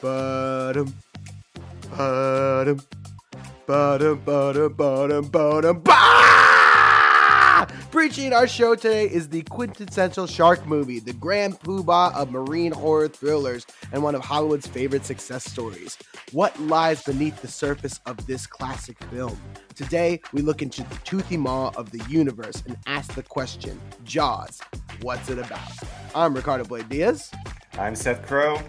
Ba-dum, ba-dum, ba-dum, ba-dum, ba-dum, ba! Ah! Preaching our show today is the quintessential shark movie, the grand poobah of marine horror thrillers, and one of Hollywood's favorite success stories. What lies beneath the surface of this classic film? Today, we look into the toothy maw of the universe and ask the question Jaws, what's it about? I'm Ricardo Blayde Diaz. I'm Seth Crowe.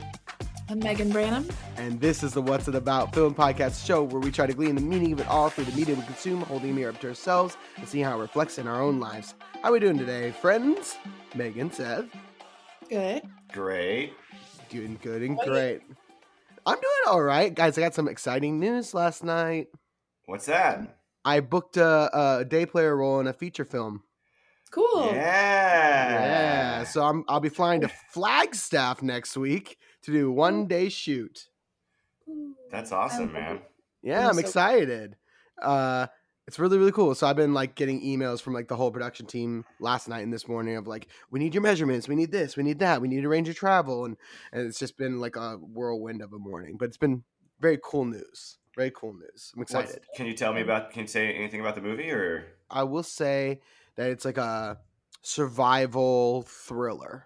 I'm Meaghan Branham. And this is the What's It About film podcast show where we try to glean the meaning of it all through the media we consume, holding a mirror up to ourselves and see how it reflects in our own lives. How are we doing today, friends? Meaghan, Seth. Good. Great. Doing good and great. I'm doing all right. Guys, I got some exciting news last night. What's that? I booked a, a day player role in a feature film. Cool. Yeah. Yeah. So I'm, I'll be flying to Flagstaff next week to do one day shoot. That's awesome, man. Yeah, I'm I'm so- excited. Uh it's really really cool. So I've been like getting emails from like the whole production team last night and this morning of like we need your measurements, we need this, we need that, we need a range of travel and and it's just been like a whirlwind of a morning, but it's been very cool news. Very cool news. I'm What's- excited. can you tell me about? Can you say anything about the movie or? I will say that it's like a survival thriller.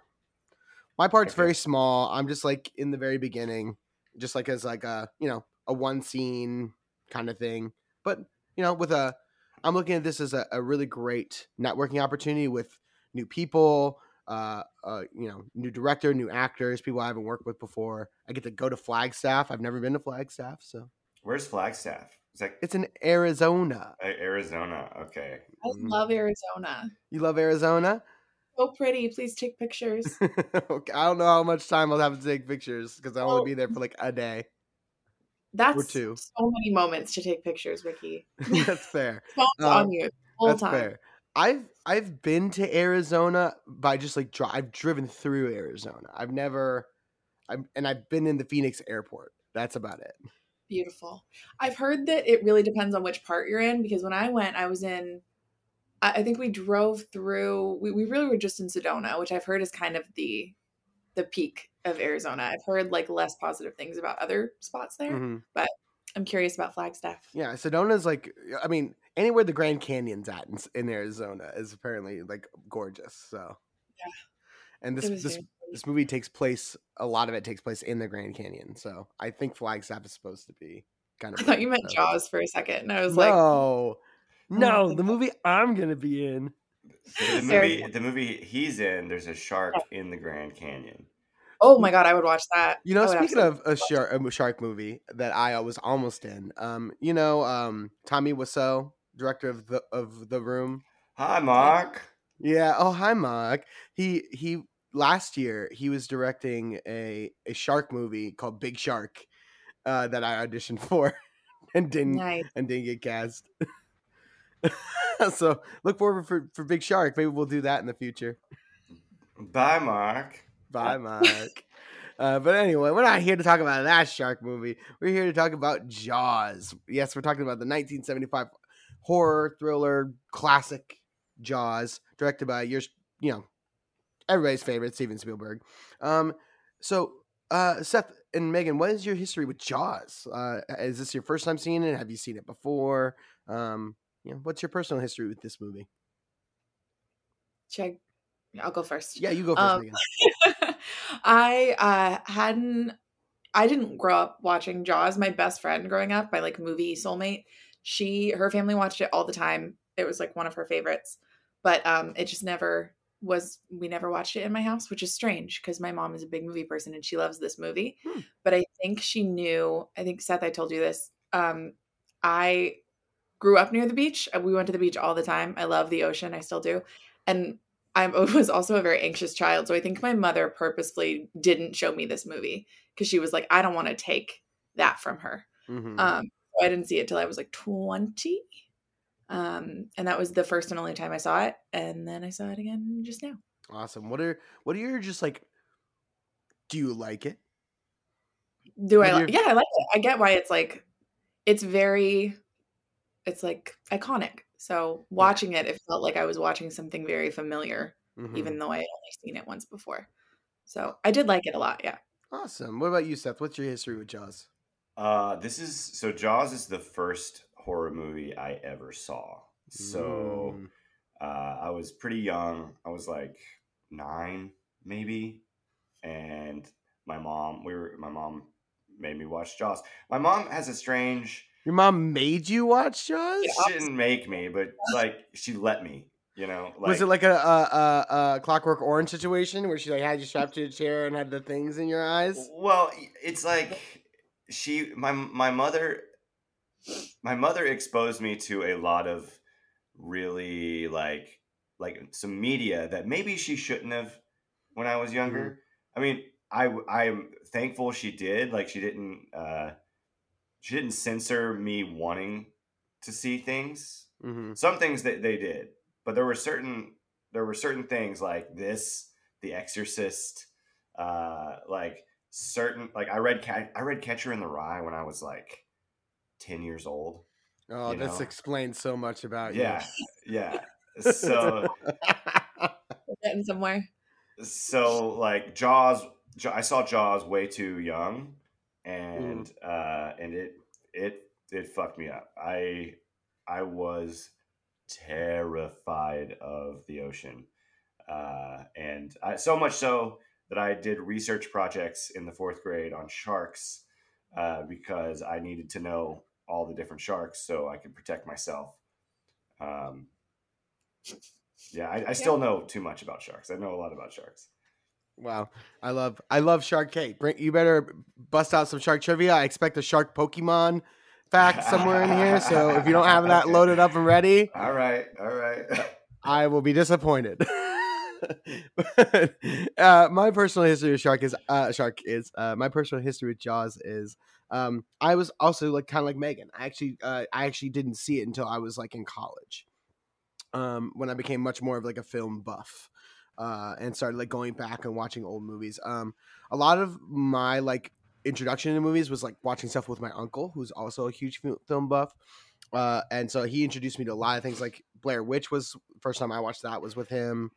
My part's Okay. very small. I'm just like in the very beginning, just like as like a you know a one scene kind of thing. But you know, with a, I'm looking at this as a, a really great networking opportunity with new people, uh, uh, you know, new director, new actors, people I haven't worked with before. I get to go to Flagstaff. I've never been to Flagstaff, so Where's Flagstaff? Is that it's in Arizona. A- Arizona? Okay. I Mm. love Arizona. You love Arizona? So pretty. Please take pictures. okay, I don't know how much time I'll have to take pictures because I'll Well- only be there for like a day. That's two. so many moments to take pictures, Ricky. That's fair. Uh, on you That's time. fair. I've I've been to Arizona by just like dri- I've driven through Arizona. I've never, I'm and I've been in the Phoenix airport. That's about it. Beautiful. I've heard that it really depends on which part you're in because when I went, I was in. I think we drove through. We, we really were just in Sedona, which I've heard is kind of the the peak of Arizona. I've heard like less positive things about other spots there. Mhm. I'm curious about Flagstaff. Yeah, Sedona's like I mean anywhere the Grand Canyon's at in, in Arizona is apparently like gorgeous. So Yeah. and this this this movie takes place a lot of it takes place in the Grand Canyon. So I think Flagstaff is supposed to be kind of. I thought you meant Jaws for a second, and I was like, no, no, the movie I'm gonna be in. So the movie, the movie he's in, there's a shark in the Grand Canyon. "Oh my god, I would watch that." You know, speaking of a shark, a shark movie that I was almost in, um, you know, um, Tommy Wiseau, director of the of the Room. Hi, Mark. Yeah. Oh, hi, Mark. He he. Last year, he was directing a a shark movie called Big Shark, uh, that I auditioned for, and didn't nice. and didn't get cast. so look forward for for Big Shark. Maybe we'll do that in the future. Bye, Mark. Bye, Mark. Uh, but anyway, we're not here to talk about that shark movie. We're here to talk about Jaws. Yes, we're talking about the 1975 horror thriller classic Jaws, directed by your, you know, everybody's favorite Steven Spielberg. Um, so uh, Seth and Megan, what is your history with Jaws? Uh, is this your first time seeing it? Have you seen it before? Um, you know, what's your personal history with this movie? Should I, I'll go first. Yeah, you go first, Um. I uh, hadn't. I didn't grow up watching Jaws. My best friend growing up, my like movie soulmate, she her family watched it all the time. It was like one of her favorites, but um, it just never was. We never watched it in my house, which is strange because my mom is a big movie person and she loves this movie. Hmm. But I think she knew. I think Seth, I told you this. Um, I grew up near the beach. Uh, We went to the beach all the time. I love the ocean. I still do. And I was also a very anxious child. So I think my mother purposefully didn't show me this movie because she was like, I don't want to take that from her. Mhm. Um, so I didn't see it till I was like 20. Um, and that was the first and only time I saw it. And then I saw it again just now. Awesome. What are what are your just like? Do you like it? Do What I like? Yeah, I like it. I get why it's like, it's very, it's like iconic. So watching it, it felt like I was watching something very familiar, Mhm. even though I had only seen it once before. So I did like it a lot. Yeah. Awesome. What about you, Seth? What's your history with Jaws? Uh, this is so Jaws is the first horror movie I ever saw. So Mm. uh, I was pretty young. I was like nine, maybe, and my mom. We were. My mom made me watch Jaws. My mom has a strange. Your mom made you watch Jaws? She didn't make me, but like she let me. You know, like, was it like a, a, a, a Clockwork Orange situation where she like had you strapped to a chair and had the things in your eyes? Well, it's like she my my mother my mother exposed me to a lot of really like like some media that maybe she shouldn't have when I was younger. I mean, I I'm thankful she did. Like she didn't uh she didn't censor me wanting to see things. Mm-hmm. Some things that they did, but there were certain there were certain things like this, The Exorcist, uh, like certain like I read I read Catcher in the Rye when I was like ten years old. Oh, You this know? explains so much about you. Yeah, yeah. So you. We're getting somewhere. so like Jaws, Ja- I saw Jaws way too young, and uh, and it it it fucked me up. I I was terrified of the ocean, uh, and I, so much so that I did research projects in the fourth grade on sharks uh, because I needed to know all the different sharks so I could protect myself. Um, yeah, I, I still know too much about sharks. I know a lot about sharks. Wow, I love I love Shark. Bring you better bust out some shark trivia. I expect a shark Pokemon fact somewhere in here. So if you don't have that loaded up and ready, All right, all right. I will be disappointed. uh, my personal history with shark is uh, shark is uh, my personal history with Jaws is um, I was also like kind of like Meaghan. I actually uh, I actually didn't see it until I was like in college, um, when I became much more of like a film buff. Uh, and started like going back and watching old movies. Um, a lot of my like introduction to movies was like watching stuff with my uncle, who's also a huge film buff. Uh, and so he introduced me to a lot of things like Blair Witch was first time I watched that was with him.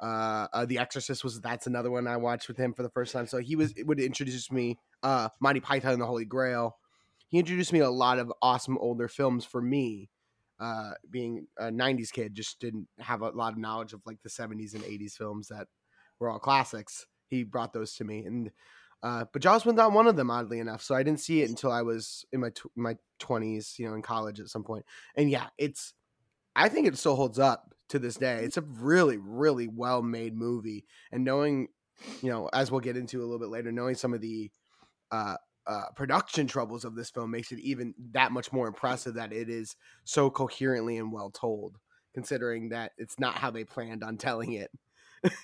Uh, uh, The Exorcist was that's another one I watched with him for the first time. So he was would introduce me uh Monty Python and the Holy Grail. He introduced me to a lot of awesome older films for me. Uh, being a 90s kid, just didn't have a lot of knowledge of like the 70s and 80s films that were all classics. He brought those to me, and uh, but Jaws was not one of them, oddly enough. So I didn't see it until I was in my tw- my 20s, you know, in college at some point. And yeah, it's I think it still holds up to this day. It's a really, really well made movie. And knowing, you know, as we'll get into a little bit later, knowing some of the uh, uh, production troubles of this film makes it even that much more impressive that it is so coherently and well told, considering that it's not how they planned on telling it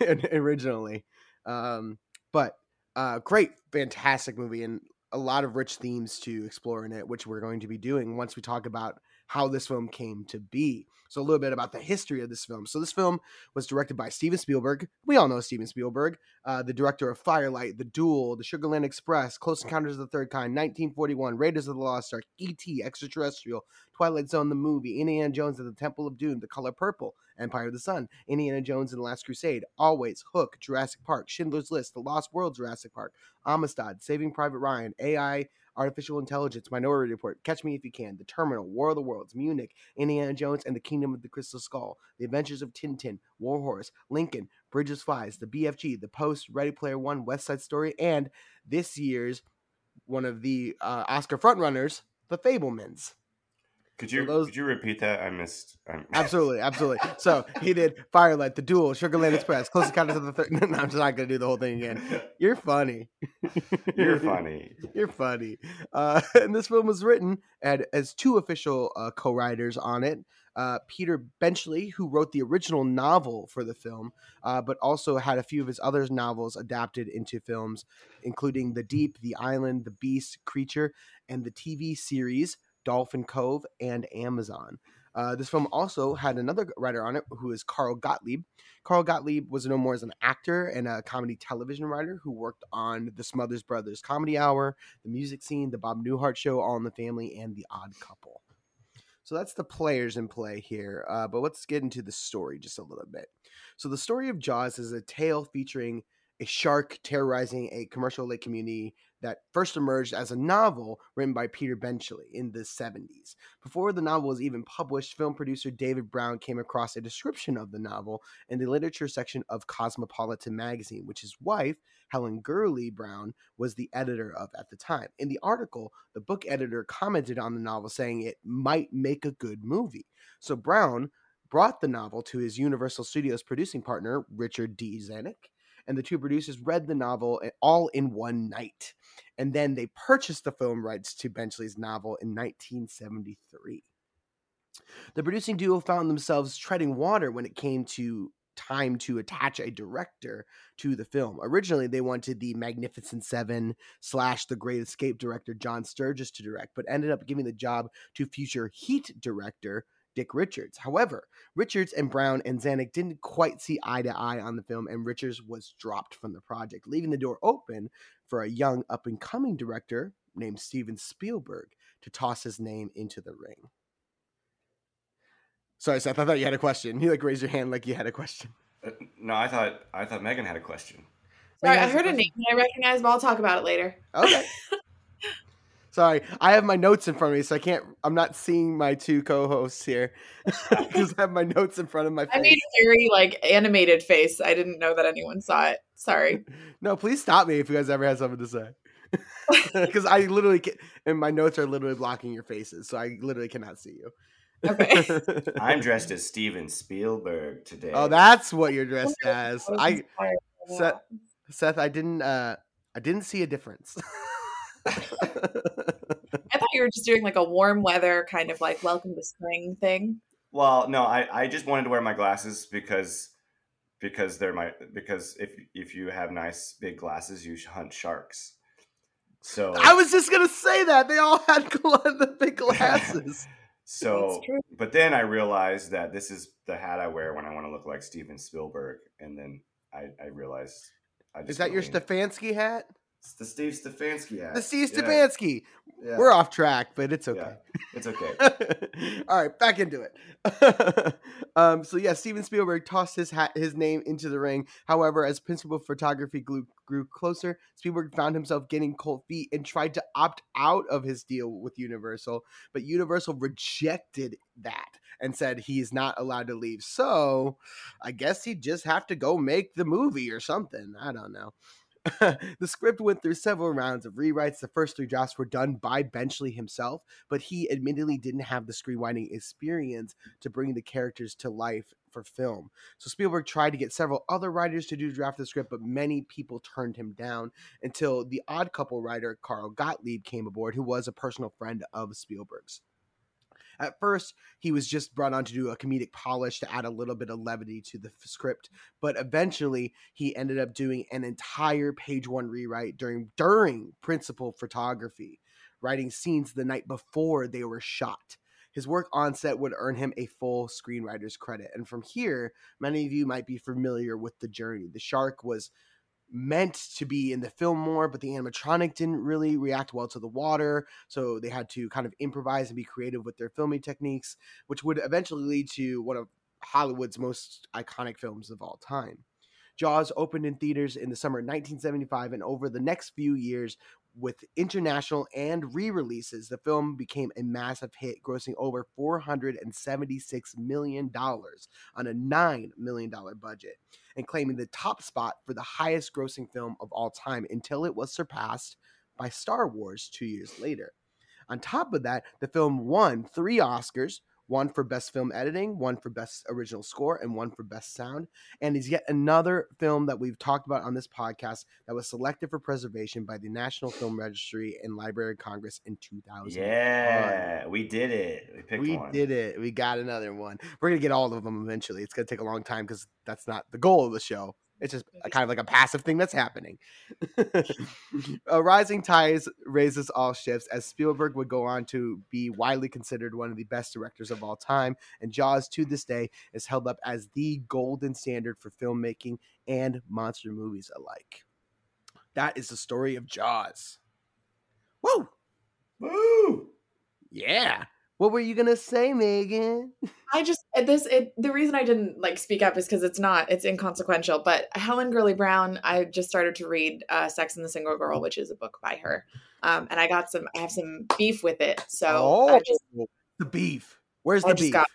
originally. Um, but uh, great, fantastic movie, and a lot of rich themes to explore in it, which we're going to be doing once we talk about how this film came to be. So, a little bit about the history of this film. So, this film was directed by Steven Spielberg. We all know Steven Spielberg, uh, the director of Firelight, The Duel, The Sugarland Express, Close Encounters of the Third Kind, 1941, Raiders of the Lost Ark, E.T., Extraterrestrial, Twilight Zone, the movie, Indiana Jones and the Temple of Doom, The Color Purple, Empire of the Sun, Indiana Jones and the Last Crusade, Always, Hook, Jurassic Park, Schindler's List, The Lost World, Jurassic Park, Amistad, Saving Private Ryan, AI, Artificial Intelligence, Minority Report, Catch Me If You Can, The Terminal, War of the Worlds, Munich, Indiana Jones and the Kingdom of the Crystal Skull, The Adventures of Tintin, Warhorse, Lincoln, Bridge of Spies, The BFG, The Post, Ready Player One, West Side Story, and this year's one of the uh, Oscar frontrunners, The Fabelmans. Could you those- could you repeat that? I missed. I'm, Absolutely, absolutely. So he did Firelight, The Duel, Sugarland Express, Close Encounters of the Third. No, I'm just not going to do the whole thing again. You're funny. You're funny. You're funny. Uh, and this film was written and as two official uh, co-writers on it. Uh, Peter Benchley, who wrote the original novel for the film, uh, but also had a few of his other novels adapted into films, including The Deep, The Island, The Beast, Creature, and the TV series Dolphin Cove and Amazon. Uh, this film also had another writer on it who is Carl Gottlieb. Carl Gottlieb was known more as an actor and a comedy television writer who worked on the Smothers Brothers Comedy Hour, The Music Scene, The Bob Newhart Show, All in the Family, and The Odd Couple. So that's the players in play here. Uh, but let's get into the story just a little bit. So the story of Jaws is a tale featuring a shark terrorizing a commercial lake community that first emerged as a novel written by Peter Benchley in the 70s. Before the novel was even published, film producer David Brown came across a description of the novel in the literature section of Cosmopolitan magazine, which his wife, Helen Gurley Brown, was the editor of at the time. In the article, the book editor commented on the novel saying it might make a good movie. So Brown brought the novel to his Universal Studios producing partner, Richard D. Zanuck, and the two producers read the novel eh, all in one night. And then they purchased the film rights to Benchley's novel in 1973. The producing duo found themselves treading water when it came to time to attach a director to the film. Originally, they wanted the Magnificent Seven slash The Great Escape director John Sturges to direct, but ended up giving the job to future Heat director Dick Richards. However, Richards and Brown and Zanuck didn't quite see eye to eye on the film, and Richards was dropped from the project, leaving the door open for a young up and coming director named Steven Spielberg to toss his name into the ring. Sorry, Seth. I thought you had a question. You like raise your hand like you had a question. Uh, no, I thought I thought Meaghan had a question. Sorry, I heard a name I recognize, but I'll talk about it later. Okay. Sorry, I have my notes in front of me, so I can't. I'm not seeing my two co-hosts here because I have my notes in front of my face. I made a very like animated face. I didn't know that anyone saw it. Sorry. no, please stop me if you guys ever have something to say. Because I literally can, and my notes are literally blocking your faces, so I literally cannot see you. Okay. I'm dressed as Steven Spielberg today. Oh, that's what you're dressed as. I Seth, Seth, I didn't. uh I didn't see a difference. I thought you were just doing like a warm weather kind of like welcome to spring thing. Well, no, I, I just wanted to wear my glasses because because they're my because if if you have nice big glasses, you hunt sharks. So I was just gonna say that they all had the big glasses. so, but then I realized that this is the hat I wear when I want to look like Steven Spielberg, and then I I realized I is that your Stefanski hat? It's the Steve Stefanski. The Steve. Stefanski. Yeah. We're off track, but it's okay. Yeah, it's okay. All right, back into it. um, so yeah, Steven Spielberg tossed his hat, his name into the ring. However, as principal photography grew, grew closer, Spielberg found himself getting cold feet and tried to opt out of his deal with Universal, but Universal rejected that and said he's not allowed to leave. So, I guess he'd just have to go make the movie or something. I don't know. the script went through several rounds of rewrites. The first three drafts were done by Benchley himself, but he admittedly didn't have the screenwriting experience to bring the characters to life for film. So Spielberg tried to get several other writers to do draft the script, but many people turned him down until the Odd Couple writer Carl Gottlieb came aboard, who was a personal friend of Spielberg's. At first, he was just brought on to do a comedic polish to add a little bit of levity to the script, but eventually he ended up doing an entire page one rewrite during during principal photography, writing scenes the night before they were shot. His work on set would earn him a full screenwriter's credit. And from here, many of you might be familiar with the journey. The shark was meant to be in the film more, but the animatronic didn't really react well to the water. So they had to kind of improvise and be creative with their filming techniques, which would eventually lead to one of Hollywood's most iconic films of all time. Jaws opened in theaters in the summer of 1975, and over the next few years with international and re-releases, the film became a massive hit, grossing over $476 million on a $9 million budget and claiming the top spot for the highest grossing film of all time until it was surpassed by Star Wars two years later. On top of that, the film won three Oscars, one for best film editing, one for best original score, and one for best sound. And is yet another film that we've talked about on this podcast that was selected for preservation by the National Film Registry and Library of Congress in 2000. Yeah, we did it. We, we one. We did it. We got another one. We're gonna get all of them eventually. It's gonna take a long time because that's not the goal of the show. It's just a, kind of like a passive thing that's happening. a rising tides raises all ships, as Spielberg would go on to be widely considered one of the best directors of all time, and Jaws to this day is held up as the golden standard for filmmaking and monster movies alike. That is the story of Jaws. Woo! Woo! Yeah. What were you gonna say, Meaghan? I just uh, this it the reason I didn't like speak up is because it's not it's inconsequential. But Helen Gurley Brown, I just started to read uh, "Sex and the Single Girl," which is a book by her, um, and I got some I have some beef with it. So oh, I just the beef. Where's I the just beef? got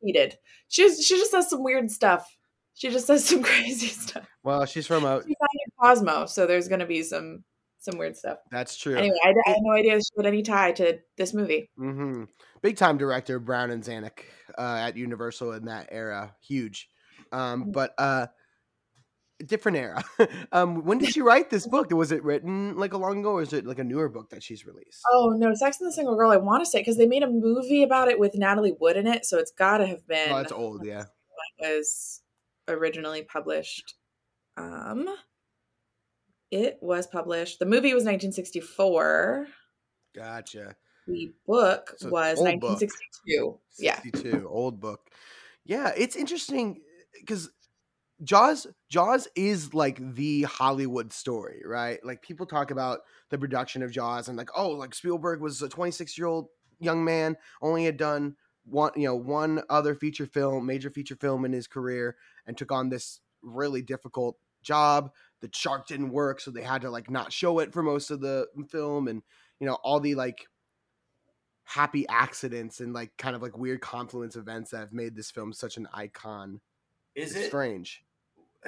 heated. She's she just says some weird stuff. She just says some crazy stuff. Well, she's from a. She founded Cosmo, so there's gonna be some some weird stuff. That's true. Anyway, I, I had no idea she had any tie to this movie. hmm Big time director Brown and Zanuck uh, at Universal in that era, huge. Um, but uh, different era. um, when did she write this book? Was it written like a long ago, or is it like a newer book that she's released? Oh no, Sex and the Single Girl. I want to say because they made a movie about it with Natalie Wood in it, so it's got to have been. Oh, it's old, yeah. was originally published. Um, it was published. The movie was 1964. Gotcha. The book So was old book. 1962. Yeah. 62, old book. Yeah, it's interesting because Jaws Jaws is like the Hollywood story, right? Like people talk about the production of Jaws and like, oh, like Spielberg was a 26 year old young man, only had done one, you know, one other feature film, major feature film in his career, and took on this really difficult job. The shark didn't work, so they had to like not show it for most of the film, and you know all the like happy accidents and like kind of like weird confluence events that have made this film such an icon. Is It's it strange?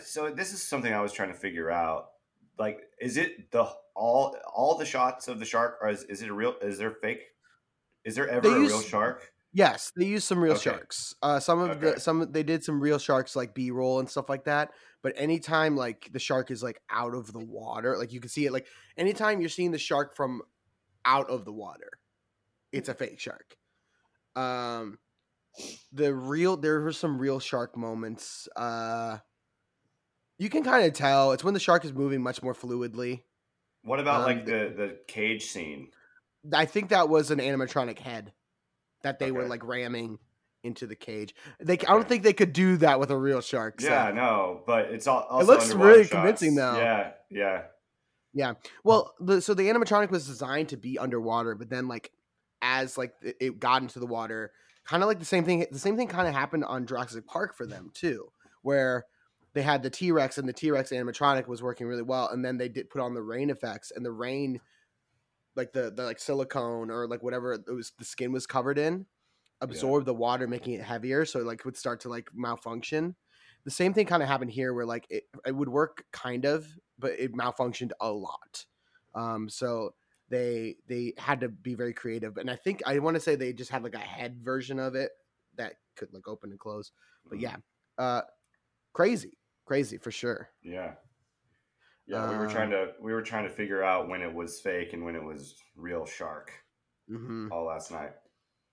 so? This is something I was trying to figure out. Like, is it the all all the shots of the shark, or is, is it a real? Is there fake? Is there ever They a real shark? Yes, they used some real Okay. sharks. Uh, some of Okay. the some they did some real sharks like B roll and stuff like that. But anytime like the shark is like out of the water, like you can see it. Like anytime you're seeing the shark from out of the water, it's a fake shark. Um, the real there were some real shark moments. Uh, you can kind of tell it's when the shark is moving much more fluidly. What about Um, like the the cage scene? I think that was an animatronic head that they were like ramming into the cage. They, I don't think they could do that with a real shark. so- Yeah, no, but it's all. Also It looks really shots. convincing, though. Yeah, yeah. Yeah. Well, the, so the animatronic was designed to be underwater, but then like as like it- it got into the water, kind of like the same thing. The same thing kind of happened on Jurassic Park for them too, where they had the T Rex and the T Rex animatronic was working really well, and then they did put on the rain effects, and the rain, like the the like silicone or like whatever it was, the skin was covered in, absorbed the water, making it heavier, so it like would start to like malfunction. The same thing kind of happened here, where like it, it would work kind of, but it malfunctioned a lot. Um, so they they had to be very creative, and I think I want to say they just had like a head version of it that could like open and close. But yeah, uh, crazy, crazy for sure. Yeah. Yeah, we were trying Um, to we were trying to figure out when it was fake and when it was real shark hmm all last night.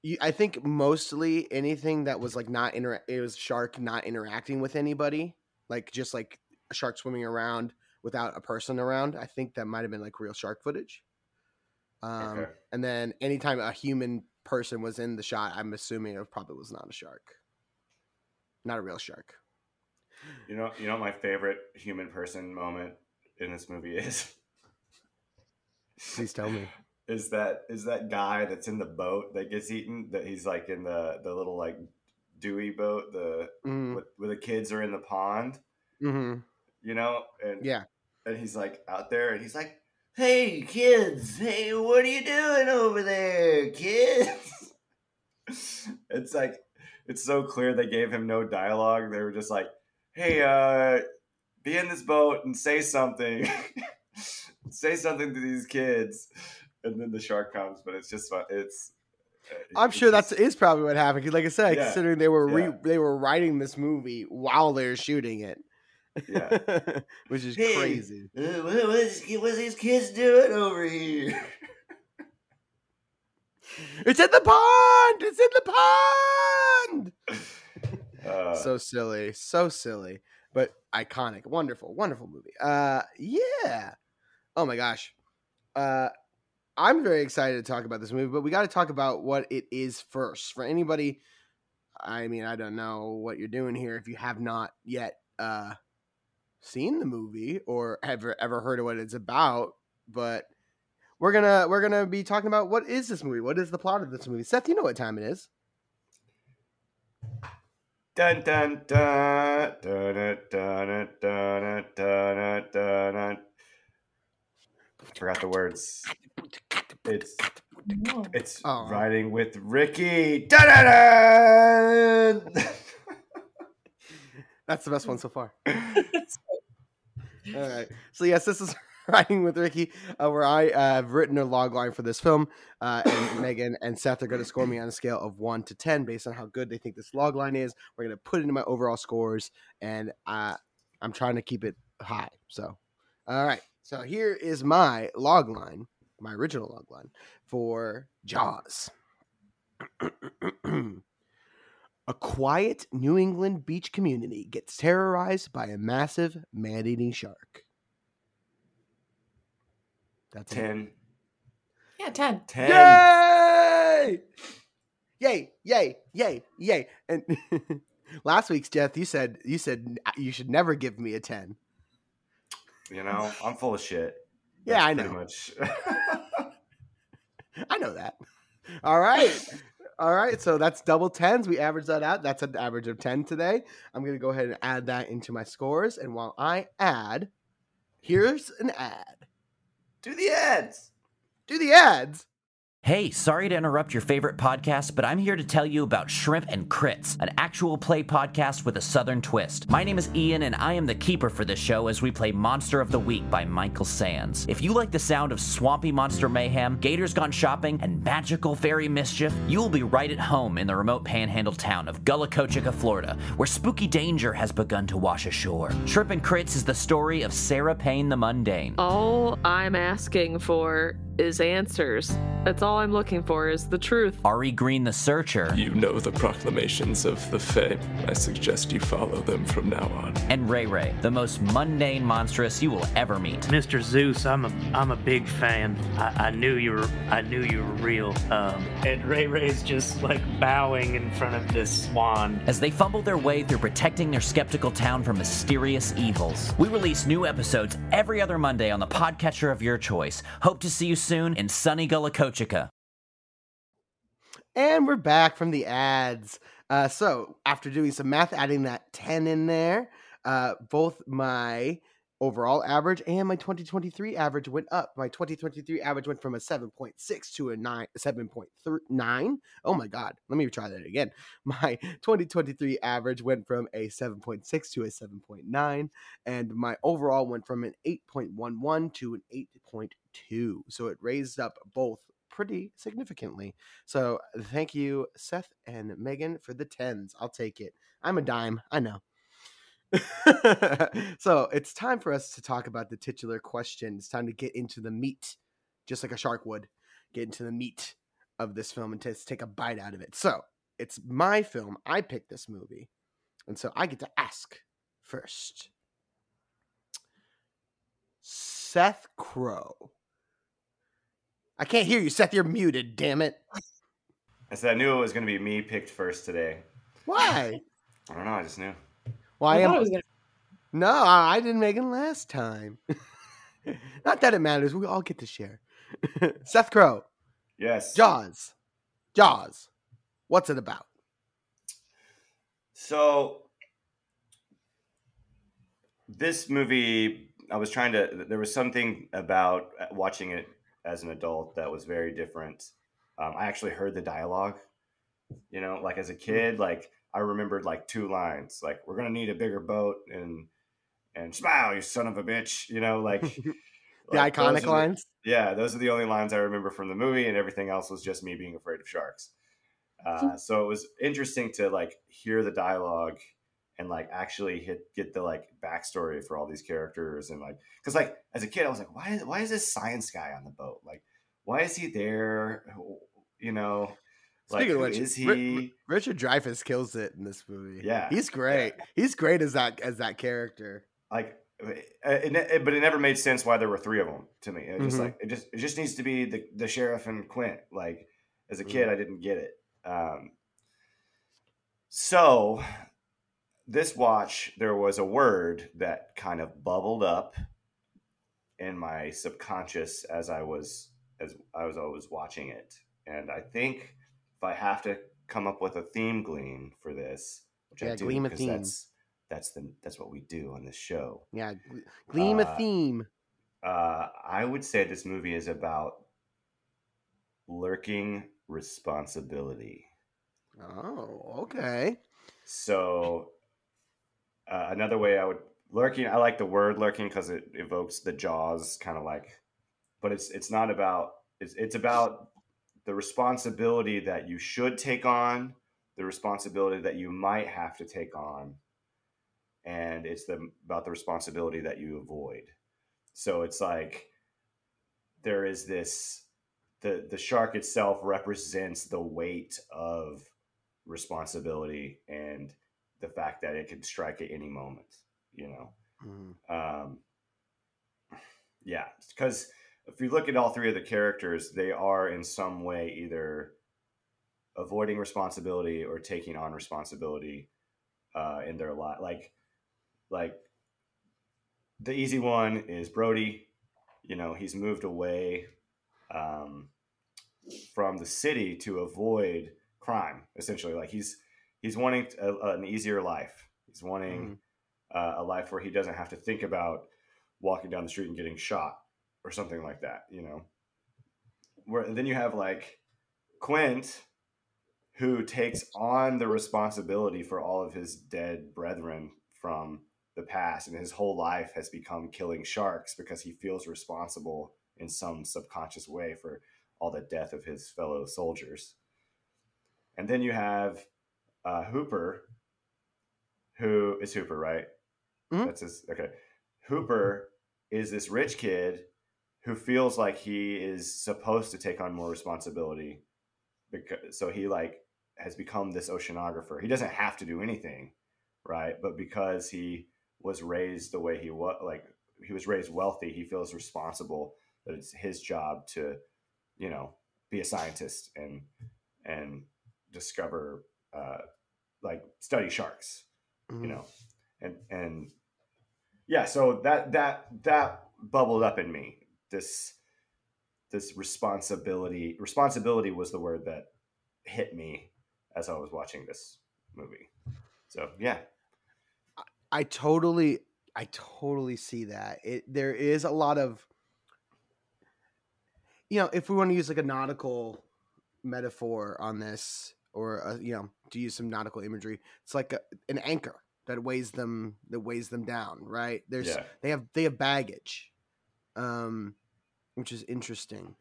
You, I think mostly anything that was like not inter it was shark not interacting with anybody, like just like a shark swimming around without a person around. I think that might have been like real shark footage. Um, Okay. And then anytime a human person was in the shot, I'm assuming it probably was not a shark, not a real shark. You know, you know my favorite human person moment in this movie is Please tell me. is that is that guy that's in the boat that gets eaten that he's like in the the little like Dewey boat the Mm, with, where the kids are in the pond, hmm you know, and Yeah. and he's like out there and he's like, "Hey kids, hey, what are you doing over there, kids?" it's like it's so clear they gave him no dialogue. They were just like, "Hey, uh, be in this boat and say something. say something to these kids." And then the shark comes, but it's just fun. It's uh, I'm sure that's is probably what happened. Cause like I said, Yeah. considering they were re- Yeah. they were writing this movie while they're shooting it, Yeah. which is Hey. crazy. Uh, what, what's, what's these kids doing over here? It's in the pond. It's in the pond. Uh, so silly, so silly, but iconic, wonderful, wonderful movie. Uh, yeah. Oh my gosh. Uh, I'm very excited to talk about this movie, but we got to talk about what it is first. For anybody, I mean, I don't know what you're doing here if you have not yet uh, seen the movie or ever ever heard of what it's about, but we're gonna we're gonna be talking about what is this movie? What is the plot of this movie? Seth, you know what time it is. Dun dun dun dun dun dun dun dun dun dun dun. Forgot the words. It's it's Oh. riding with Ricky. Dun dun dun. That's the best one so far. All right. So yes, this is riding with Ricky, uh, where I uh, have written a log line for this film, uh, and Meaghan and Seth are going to score me on a scale of one to ten based on how good they think this log line is. We're going to put it in my overall scores, and uh, I'm trying to keep it high. So, all right. So here is my log line, my original log line for Jaws. A quiet New England beach community gets terrorized by a massive man eating shark. That's it. Ten. Yeah, 10. Ten. Yay! Yay, yay, yay, yay. And last week's Jeff, you said you said uh, you should never give me a 10. You know, I'm full of shit. Yeah, I pretty know. much. I know that. All right. All right. So that's double tens. We average that out. That's an average of 10 today. I'm going to go ahead and add that into my scores. And while I add, here's an ad. Do the ads. Do the ads. Hey, sorry to interrupt your favorite podcast, but I'm here to tell you about Shrimp and Crits, an actual play podcast with a southern twist. My name is Ian, and I am the keeper for this show as we play Monster of the Week by Michael Sands. If you like the sound of swampy monster mayhem, gators gone shopping, and magical fairy mischief, you will be right at home in the remote panhandle town of Gullah Kochika, Florida, where spooky danger has begun to wash ashore. Shrimp and Crits is the story of Sarah Payne the Mundane. All I'm asking for is answers. That's all I'm looking for is the truth. Ari Green the Searcher, You know the proclamations of the Fae. I suggest you follow them from now on. and Ray Ray, the most mundane monstrous you will ever meet. Mr. Zeus, I'm a I'm a big fan. I, I knew you were I knew you were real. Um, and Ray Ray's just like bowing in front of this swan. as they fumble their way through protecting their skeptical town from mysterious evils. We release new episodes every other Monday on the podcatcher of your choice. Hope to see you soon in sunny Gullah. And we're back from the ads. Uh, so after doing some math, adding that 10 in there, uh, both my overall average and my 2023 average went up. My 2023 average went from a 7.6 to a 9 7.9. Oh my god. Let me try that again. My 2023 average went from a 7.6 to a 7.9 and my overall went from an 8.11 to an 8.2. So it raised up both pretty significantly. So thank you, Seth and Meaghan, for the tens. I'll take it. I'm a dime. I know. so it's time for us to talk about the titular question. It's time to get into the meat, just like a shark would, get into the meat of this film and just take a bite out of it. So it's my film. I picked this movie. And so I get to ask first. Seth Crowe. I can't hear you, Seth. You're muted, damn it. I said I knew it was going to be me picked first today. Why? I don't know. I just knew. Well, I I am. gonna No, I I didn't Meaghan last time. Not that it matters. We all get to share. Seth Crowe, Yes. Jaws, Jaws. What's it about? So this movie, I was trying to. There was something about uh, watching it as an adult that was very different. Um, I actually heard the dialogue. You know, like as a kid, like I remembered like two lines, like "We're gonna need a bigger boat" and and "Smile, you son of a bitch." You know, like The like, iconic the- lines. yeah, those are the only lines I remember from the movie, and everything else was just me being afraid of sharks. Uh, so it was interesting to like hear the dialogue and like actually hit get the like backstory for all these characters and like because like as a kid I was like why is why is this science guy on the boat like why is he there you know like Speaking of which, is he Ri- Richard Dreyfuss kills it in this movie. Yeah, he's great. He's great as that as that character. like uh, it, it- but it never made sense why there were three of them to me it just Mhm. like it just it just needs to be the the sheriff and quint like as a kid Mm-hmm. i didn't get it um so this watch there was a word that kind of bubbled up in my subconscious as i was as I was always watching it. And I think if I have to come up with a theme gleam for this, which Yeah, I do, gleam a because theme. that's that's the that's what we do on this show. Yeah, gl- gleam a Uh, theme. Uh, I would say this movie is about lurking responsibility. Oh, okay. So uh, another way I would lurking. I like the word lurking because it evokes the jaws, kind of like. But it's it's not about it's it's about the responsibility that you should take on, the responsibility that you might have to take on, and it's the about the responsibility that you avoid. So it's like there is this the the shark itself represents the weight of responsibility and the fact that it can strike at any moment you know? Mhm. um yeah because if you look at all three of the characters they are in some way either avoiding responsibility or taking on responsibility uh in their life like like the easy one is brody. You know he's moved away um from the city to avoid crime essentially. Like he's he's wanting a, an easier life. He's wanting uh, a life where he doesn't have to think about walking down the street and getting shot or something like that you know? Where and then you have like quint who takes on the responsibility for all of his dead brethren from the past and his whole life has become killing sharks because he feels responsible in some subconscious way for all the death of his fellow soldiers. And then you have uh, Hooper, who is Hooper, right? Mhm. That's his. Okay. Hooper is this rich kid who feels like he is supposed to take on more responsibility, because so he like has become this oceanographer. He doesn't have to do anything, right? But because he was raised the way he was, like he was raised wealthy, he feels responsible that it's his job to, you know, be a scientist and and discover uh, like study sharks Mhm. you know and and yeah so that that that bubbled up in me this this responsibility responsibility was the word that hit me as i was watching this movie so yeah I totally I totally see that. It there is a lot of you know, if we want to use like a nautical metaphor on this or a, you know, to use some nautical imagery, it's like a, an anchor that weighs them that weighs them down, right? There's yeah. they have they have baggage um which is interesting.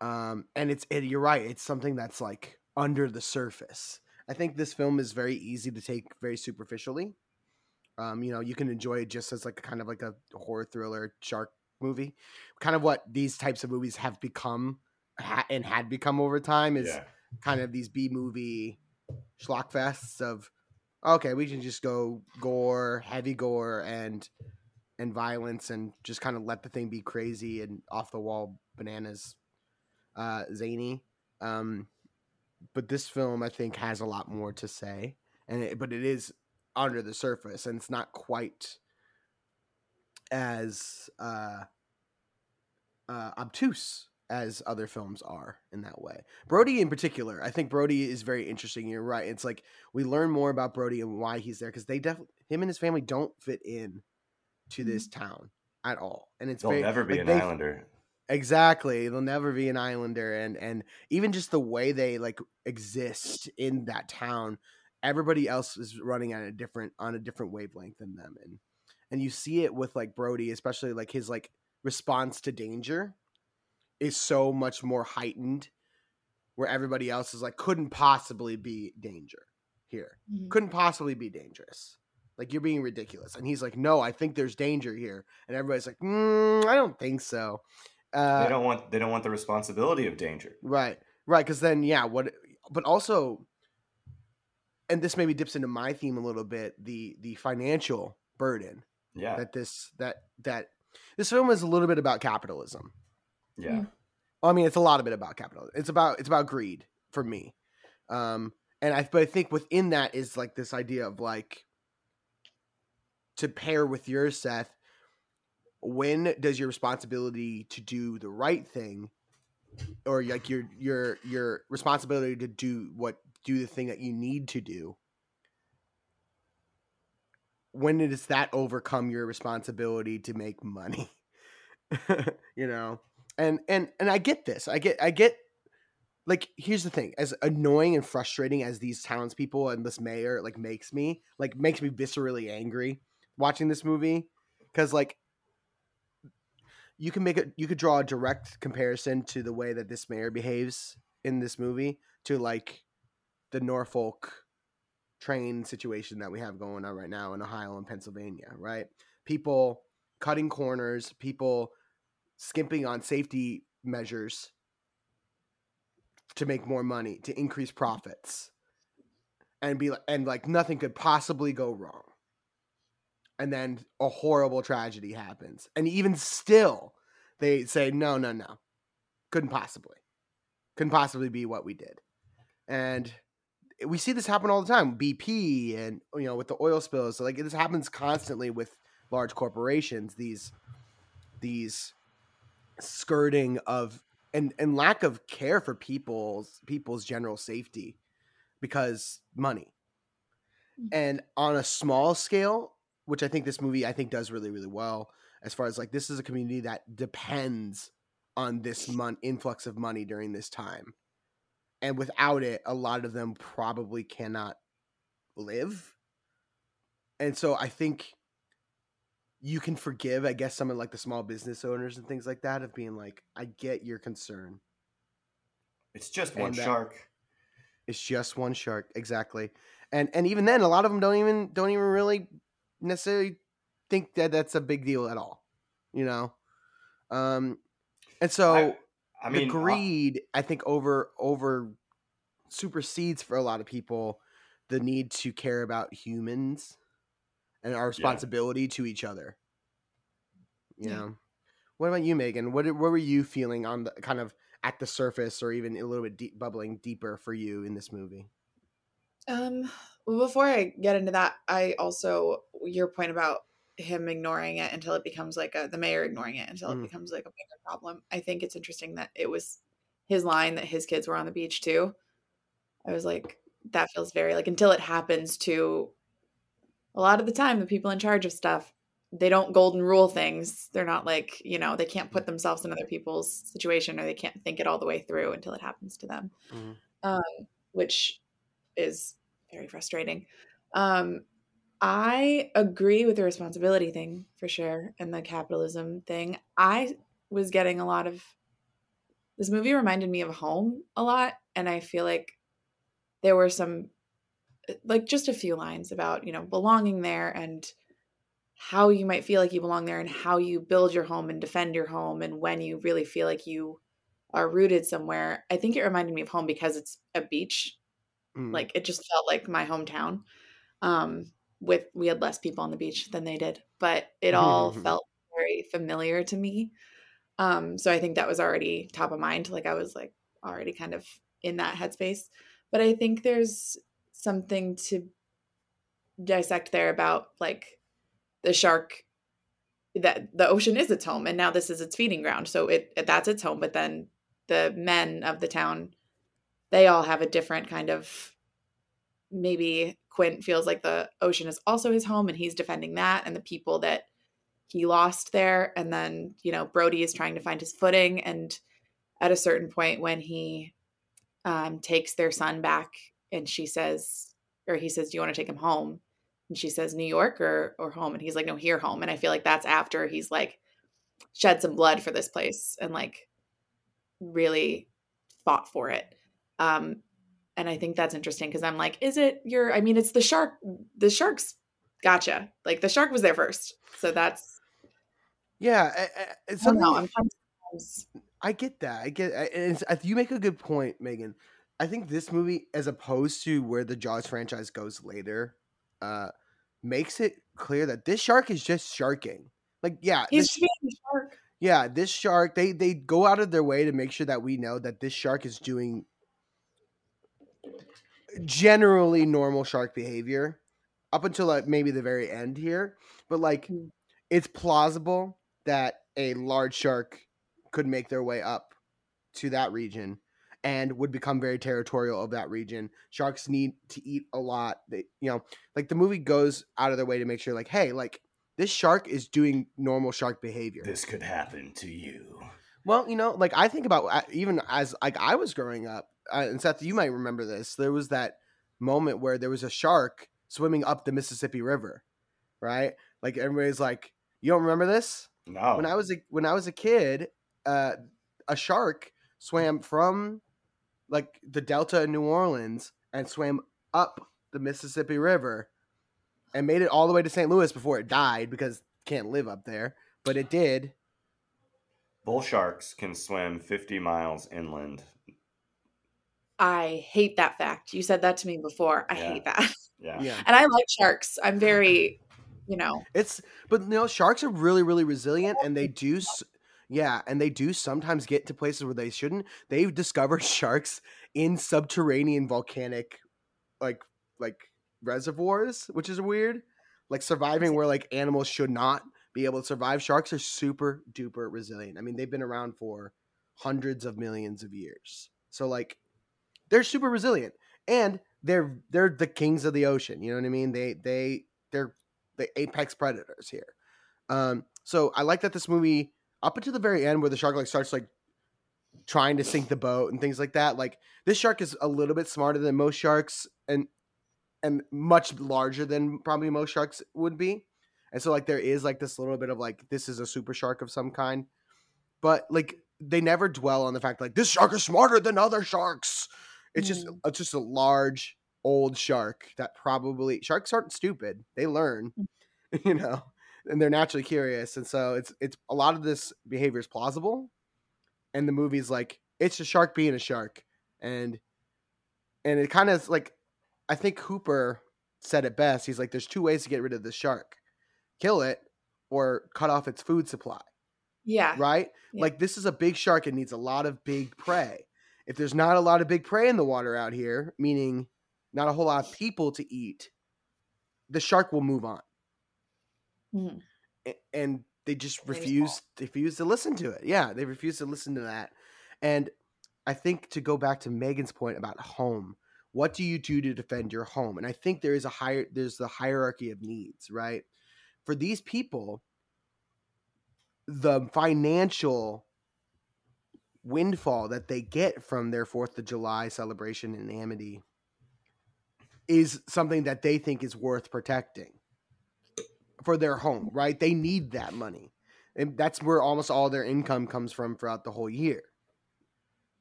Um and it's it, you're right it's something that's like under the surface. I think this film is very easy to take very superficially. Um you know you can enjoy it just as like a kind of like a horror thriller shark movie. Kind of what these types of movies have become ha- and had become over time is yeah. kind of these B movie schlock fests of okay, we can just go gore, heavy gore and and violence and just kind of let the thing be crazy and off the wall bananas uh zany. Um but this film I think has a lot more to say and it, but it is under the surface and it's not quite as uh uh obtuse as other films are in that way. Brody in particular, I think Brody is very interesting. You're right. It's like we learn more about Brody and why he's there because they definitely him and his family don't fit in to this mm-hmm. town at all, and it's they'll very, never be like, an they- islander Exactly, they'll never be an islander, and and even just the way they like exist in that town, everybody else is running at a different on a different wavelength than them, and and you see it with like Brody, especially like his like response to danger is so much more heightened, where everybody else is like couldn't possibly be danger here, Mhm. couldn't possibly be dangerous. Like you're being ridiculous, and he's like, "No, I think there's danger here," and everybody's like, mm, "I don't think so." Uh, they don't want they don't want the responsibility of danger Right, right. Because then, yeah, what? But also, and this maybe dips into my theme a little bit the the financial burden yeah that this that that this film is a little bit about capitalism. Yeah I mean, it's a lot of it about capitalism. It's about it's about greed for me, um, and I but I think within that is like this idea of like to pair with yours, Seth. When does your responsibility to do the right thing or like your your your responsibility to do what do the thing that you need to do when does that overcome your responsibility to make money you know and and and i get this i get i get like here's the thing as annoying and frustrating as these townspeople and this mayor like makes me like makes me viscerally angry watching this movie because like you can make it you could draw a direct comparison to the way that this mayor behaves in this movie to like the norfolk train situation that we have going on right now in ohio and pennsylvania right? People cutting corners people skimping on safety measures to make more money to increase profits and be and like nothing could possibly go wrong. And then a horrible tragedy happens. And even still they say no no no. Couldn't possibly. Couldn't possibly be what we did. And we see this happen all the time. Bp and you know with the oil spills so like this happens constantly with large corporations these these skirting of and and lack of care for people's people's general safety because money. Mm. And on a small scale which i think this movie i think does really really well as far as like this is a community that depends on this mon- influx of money during this time. And without it a lot of them probably cannot live. And so i think you can forgive i guess some of like the small business owners and things like that of being like i get your concern. It's just one shark. it's just one shark exactly. And and even then a lot of them don't even don't even really necessarily think that that's a big deal at all you know? Um and so I, I mean, the greed i think over over supersedes for a lot of people the need to care about humans and our responsibility to each other you Yeah. know what about you Meaghan what, what were you feeling on the kind of at the surface or even a little bit deep, bubbling deeper for you in this movie Um, well, before I get into that, I also your point about him ignoring it until it becomes like a the mayor ignoring it until Mhm. it becomes like a bigger problem. I think it's interesting that it was his line that his kids were on the beach too. I was like, that feels very like until it happens to a lot of the time the people in charge of stuff they don't golden rule things. They're not like you know they can't put themselves in other people's situation or they can't think it all the way through until it happens to them Mhm. um, which is very frustrating. Um, i agree with the responsibility thing for sure and the capitalism thing. I was getting a lot of this movie reminded me of home a lot and i feel like there were some like just a few lines about you know belonging there and how you might feel like you belong there and how you build your home and defend your home and when you really feel like you are rooted somewhere. I think it reminded me of home because it's a beach. Mm. like it just felt like my hometown um with we had less people on the beach than they did but it all felt very familiar to me. Um so i think that was already top of mind. Like i was like already kind of in that headspace. But i think there's something to dissect there about like the shark that the ocean is its home and now this is its feeding ground. So it that's its home but then the men of the town they all have a different kind of maybe quint feels like the ocean is also his home and he's defending that and the people that he lost there. And then you know brody is trying to find his footing and at a certain point when he um, takes their son back and she says or he says do you want to take him home and she says new york or or home and he's like no here home and i feel like that's after he's like shed some blood for this place and like really fought for it um and i think that's interesting because i'm like is it your i mean it's the shark the sharks gotcha like the shark was there first so that's yeah I- I- I don't something know, I'm sometimes I get that. I get. I- It's, you make a good point, Meaghan. I think this movie, as opposed to where the Jaws franchise goes later, uh, makes it clear that this shark is just sharking. Like, yeah, he's this, being shark yeah, this shark. They they go out of their way to make sure that we know that this shark is doing generally normal shark behavior up until like maybe the very end here. But like, Mm. it's plausible that a large shark could make their way up to that region and would become very territorial of that region. Sharks need to eat a lot. They, you know, like the movie goes out of their way to make sure, like, hey, like this shark is doing normal shark behavior. This could happen to you. Well, you know, like I think about uh, even as like I was growing up, uh, and Seth, you might remember this. There was that moment where there was a shark swimming up the Mississippi River, right? Like everybody's like, "You don't remember this?" No. When I was a when I was a kid, uh, a shark swam from like the Delta in New Orleans and swam up the Mississippi River and made it all the way to St. Louis before it died because it can't live up there, but it did. Bull sharks can swim 50 miles inland. I hate that fact. You said that to me before. I Yeah. hate that. Yeah. Yeah. And I like sharks. I'm very, you know, It's but you know sharks are really really resilient and they do s- yeah, and they do sometimes get to places where they shouldn't. They've discovered sharks in subterranean volcanic like like reservoirs, which is weird. Like surviving where like animals should not be able to survive. Sharks are super duper resilient. I mean, they've been around for hundreds of millions of years. So like they're super resilient and they're they're the kings of the ocean, you know what I mean? They they they're the apex predators here. Um, so I like that this movie up until the very end where the shark like starts like trying to sink the boat and things like that. Like this shark is a little bit smarter than most sharks and and much larger than probably most sharks would be. And so like there is like this little bit of like this is a super shark of some kind. But like they never dwell on the fact like this shark is smarter than other sharks. It's just Mm. it's just a large old shark that probably sharks aren't stupid. They learn, you know, and they're naturally curious. And so it's it's a lot of this behavior is plausible. And the movie's like it's a shark being a shark. And and it kind of like I think Hooper said it best. He's like, there's two ways to get rid of the shark. Kill it or cut off its food supply. yeah. Right? Yeah. Like this is a big shark. It needs a lot of big prey. If there's not a lot of big prey in the water out here, meaning not a whole lot of people to eat, the shark will move on. Mhm. And they just refuse refuse to listen to it. Yeah, they refuse to listen to that. And I think to go back to Meaghan's point about home, what do you do to defend your home? And I think there is a higher there's the hierarchy of needs, right? For these people, the financial windfall that they get from their 4th of July celebration in Amity is something that they think is worth protecting for their home, right? They need that money. And that's where almost all their income comes from throughout the whole year.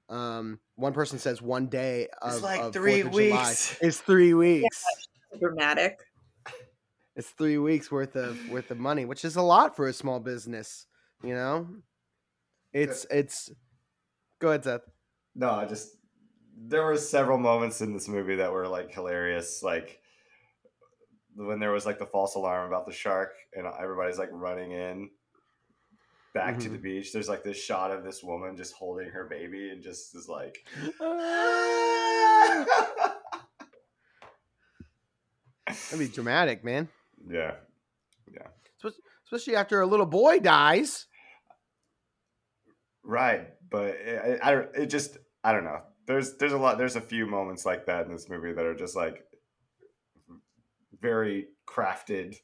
Um, one person says one day of, It's like of three 4th of July weeks. is three weeks. Dramatic. It's three weeks worth of worth of money, which is a lot for a small business. You know, it's it's. Go ahead, Seth. No, I just there were several moments in this movie that were like hilarious, like when there was like the false alarm about the shark and everybody's like running in back to Mhm. the beach. There's like this shot of this woman just holding her baby and just is like That'd be dramatic, man. Yeah. Yeah especially after a little boy dies. Right, but it, I, I don't. It just I don't know. There's there's a lot. There's a few moments like that in this movie that are just like very crafted.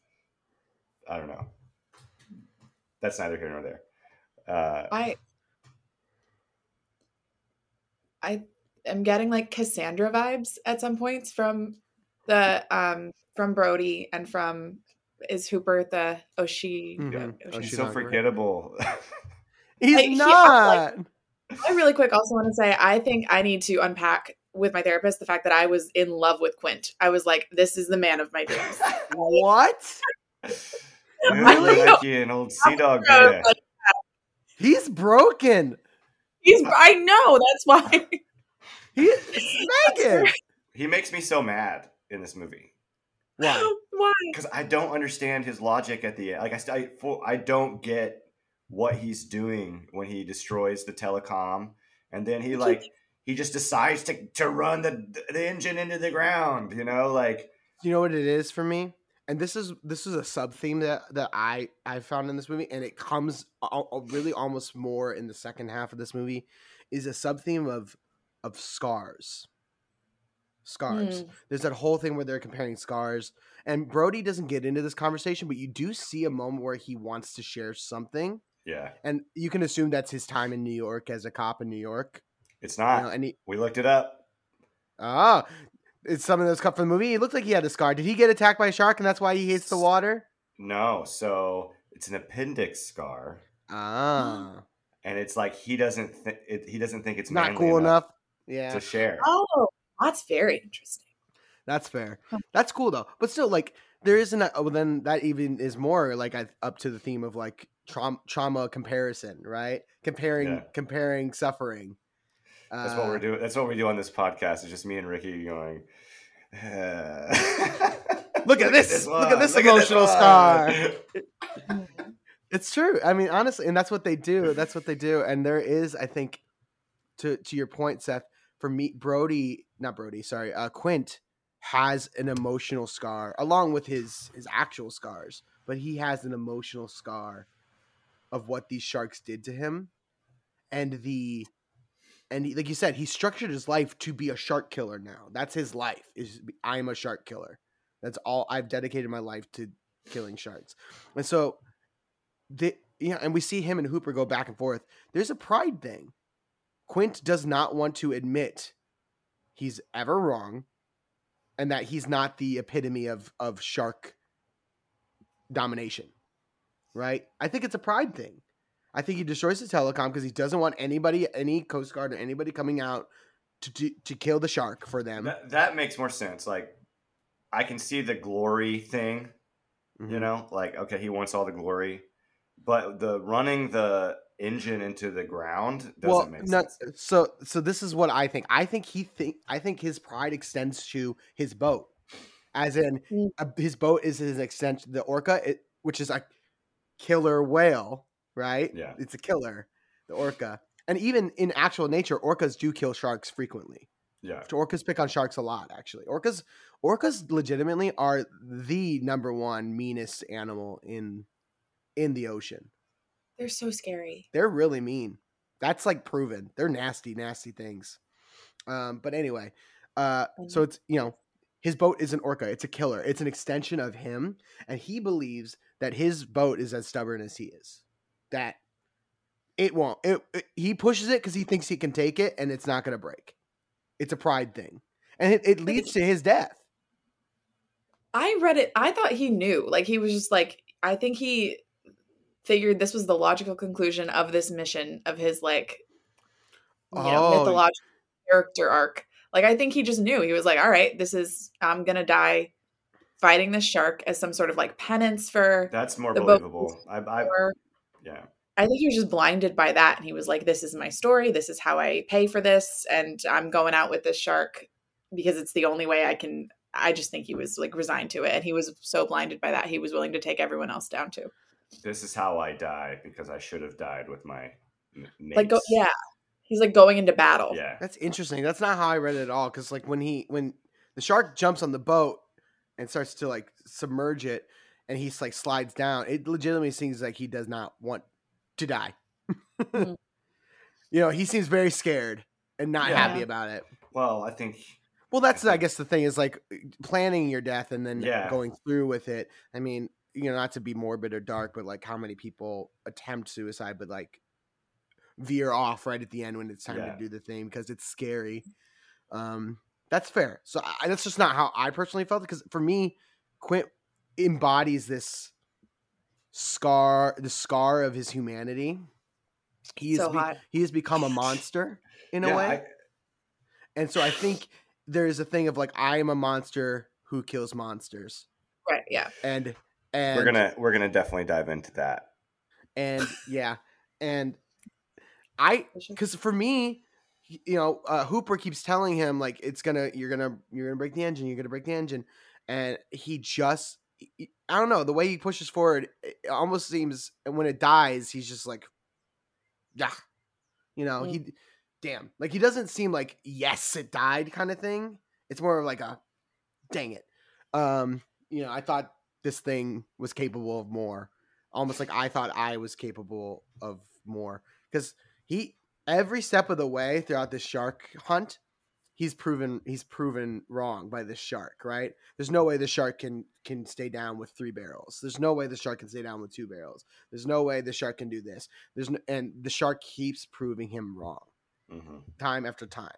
I don't know. That's neither here nor there. Uh, I I am getting like Cassandra vibes at some points from the um from Brody and from is Hooper the Oshi. Yeah. Oh, he's she's so forgettable. He's Like, he- not. I really quick also want to say I think I need to unpack with my therapist the fact that I was in love with Quint. I was like, this is the man of my dreams. what? really? Like you an old sea dog I like, He's broken. He's I know, that's why. He Meaghan. He makes me so mad in this movie Why? why? because I don't understand his logic at the end. Like I, I, I don't get what he's doing when he destroys the telecom, and then he like he just decides to to run the the engine into the ground. You know, like You know what it is for me? And this is this is a sub theme that that I I found in this movie, and it comes al- al- really almost more in the second half of this movie. is a sub theme of of scars. Scars. Hmm. There's that whole thing where they're comparing scars, and Brody doesn't get into this conversation, but you do see a moment where he wants to share something, Yeah, and you can assume that's his time in New York as a cop in New York. It's You not. know, and he, we looked it up. ah, it's something that's cut from the movie. It looked like he had a scar. Did he get attacked by a shark, and that's why he hates the water? No, so it's an appendix scar, Ah, and it's like he doesn't th- it, he doesn't think it's it's not manly cool enough. Yeah, to share. Oh, that's very interesting. That's fair. That's cool though. But still, like there isn't. A, well, then that even is more like I, up to the theme of like trauma, trauma comparison, right? Comparing, Yeah. comparing suffering. That's what we're doing. That's what we do on this podcast. It's just me and Ricky going. Look at this- look at this emotional scar. It's true. I mean, honestly, and that's what they do. That's what they do. And there is, I think, to to your point, Seth. For me, Brody, not Brody, sorry, uh, Quint has an emotional scar along with his his actual scars, but he has an emotional scar of what these sharks did to him, and the and he, like you said, he structured his life to be a shark killer. Now that's his life. Is I'm a shark killer. That's all I've dedicated my life to killing sharks, and so the yeah, and we see him and Hooper go back and forth. There's a pride thing. Quint does not want to admit he's ever wrong, and that he's not the epitome of of shark domination. Right? I think it's a pride thing. I think he destroys the telecom because he doesn't want anybody, any Coast Guard or anybody coming out to to, to kill the shark for them. that, that makes more sense. Like, I can see the glory thing. Mhm. You know, like okay, he wants all the glory, but the running the engine into the ground doesn't make no, sense. so so this is what I think. I think he think I think his pride extends to his boat, as in Mm. uh, his boat is his extension. The orca, it, which is a killer whale, right? Yeah. it's a killer. The orca, and even in actual nature, orcas do kill sharks frequently. Yeah, Orcas pick on sharks a lot, actually. Orcas, orcas, legitimately are the number one meanest animal in in the ocean. They're so scary. They're really mean. That's like proven. They're nasty, nasty things. Um, but anyway, uh, so it's you know, his boat is an orca. It's a killer. It's an extension of him, and he believes that his boat is as stubborn as he is. That it won't. It, it- he pushes it because he thinks he can take it, and it's not going to break. It's a pride thing, and it, it leads to his death. I read it. I thought he knew. Like he was just like. I think he figured this was the logical conclusion of this mission of his like, you know, Oh. mythological character arc. Like I think he just knew. He was like, "All right, this is. I'm gonna die fighting this shark as some sort of like penance for." that's more The boat believable. I, I, for yeah, I think he was just blinded by that. And he was like, this is my story. This is how I pay for this. And I'm going out with this shark because it's the only way I can. I just think he was like resigned to it. And he was so blinded by that. He was willing to take everyone else down too. this is how I die because I should have died with my mates. Like, go, yeah. He's like going into battle. yeah. That's interesting. That's not how I read it at all. Because like when he when the shark jumps on the boat and starts to like submerge it, and he's like slides down, it legitimately seems like he does not want to die. Mhm. You know, he seems very scared and not Yeah. happy about it. Well, I think Well, that's I guess the thing is like planning your death and then Yeah. going through with it. I mean, you know, not to be morbid or dark, but like how many people attempt suicide but like veer off right at the end when it's time Yeah. to do the thing because it's scary. Um, that's fair. So I, that's just not how I personally felt because for me, Quint embodies this scar, the scar of his humanity. He is So be- he has become a monster in a way. I- And so I think there's a thing of like I am a monster who kills monsters. Right. Yeah. And and we're gonna we're gonna definitely dive into that. and yeah. And I cuz for me you know, uh, Hooper keeps telling him like it's gonna you're gonna you're gonna break the engine, you're gonna break the engine, and he just he- I don't know the way he pushes forward. It almost seems and when it dies, he's just like, yeah, you know, he damn like he doesn't seem like yes it died kind of thing. It's more of like a dang it. Um, you know, I thought this thing was capable of more. Almost like I thought I was capable of more because he every step of the way throughout this shark hunt, he's proven he's proven wrong by this shark, right? There's no way the shark can can stay down with three barrels. There's no way the shark can stay down with two barrels. There's no way the shark can do this. There's no, and the shark keeps proving him wrong hmm time after time.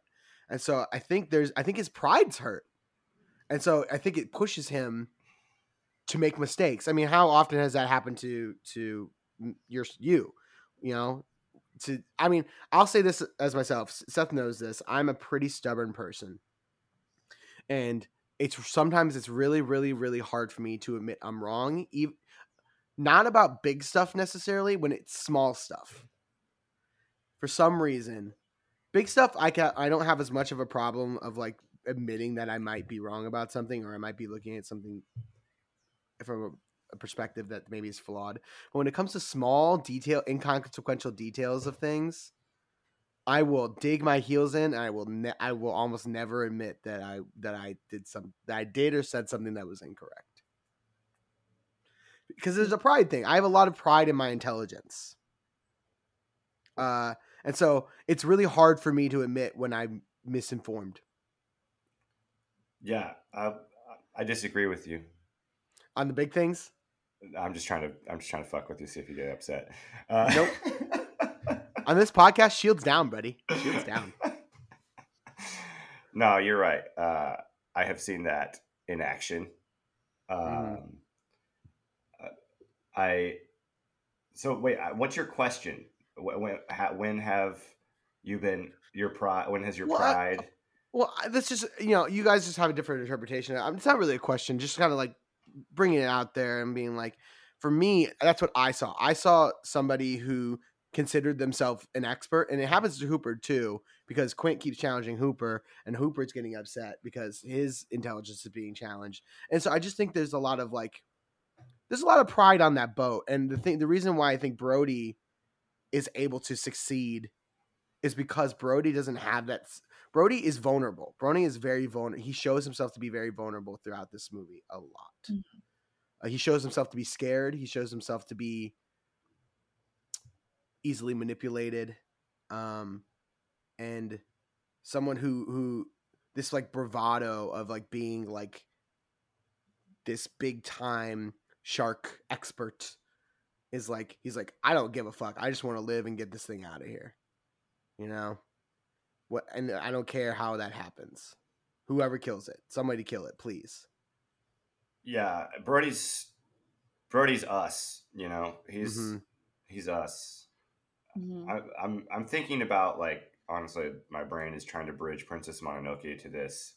And so I think there's I think his pride's hurt. And so I think it pushes him to make mistakes. I mean, how often has that happened to to your you? You know, to I mean, I'll say this as myself. Seth knows this. I'm a pretty stubborn person. And it's sometimes it's really really really hard for me to admit I'm wrong, even not about big stuff necessarily when it's small stuff. For some reason, big stuff I can I don't have as much of a problem of like admitting that I might be wrong about something or I might be looking at something from perspective that maybe is flawed. But when it comes to small detail, inconsequential details of things, I will dig my heels in. And I will ne- I will almost never admit that I that I did some that I did or said something that was incorrect. Because there's a pride thing. I have a lot of pride in my intelligence. Uh, and so it's really hard for me to admit when I'm misinformed. Yeah, I I disagree with you. On the big things? I'm just trying to I'm just trying to fuck with you, see if you get upset. Uh, Nope. On this podcast, shields down, buddy. Shields down. no, you're right. Uh, I have seen that in action. Um, Mhm. uh, I so wait. uh, What's your question? When when, have you been your pride? When has your Well, I- pride? Well, I- that's just you know, you guys just have a different interpretation. Um, It's not really a question, just kind of like bringing it out there and being like, for me, that's what I saw. I saw somebody who considered themselves an expert, and it happens to Hooper too, because Quint keeps challenging Hooper, and Hooper's getting upset because his intelligence is being challenged. And so I just think there's a lot of like, there's a lot of pride on that boat, and the thing, the reason why I think Brody is able to succeed is because Brody doesn't have that. Brody is vulnerable. Brody is very vulnerable. He shows himself to be very vulnerable throughout this movie a lot. Mhm. Uh, he shows himself to be scared. He shows himself to be easily manipulated, um, and someone who who this like bravado of like being like this big time shark expert is like he's like I don't give a fuck. I just want to live and get this thing out of here. You know? What and I don't care how that happens. Whoever kills it, somebody kill it, please. Yeah, Brody's Brody's us. You know, he's Mhm. he's us. Mhm. I, I'm I'm thinking about like honestly, my brain is trying to bridge Princess Mononoke to this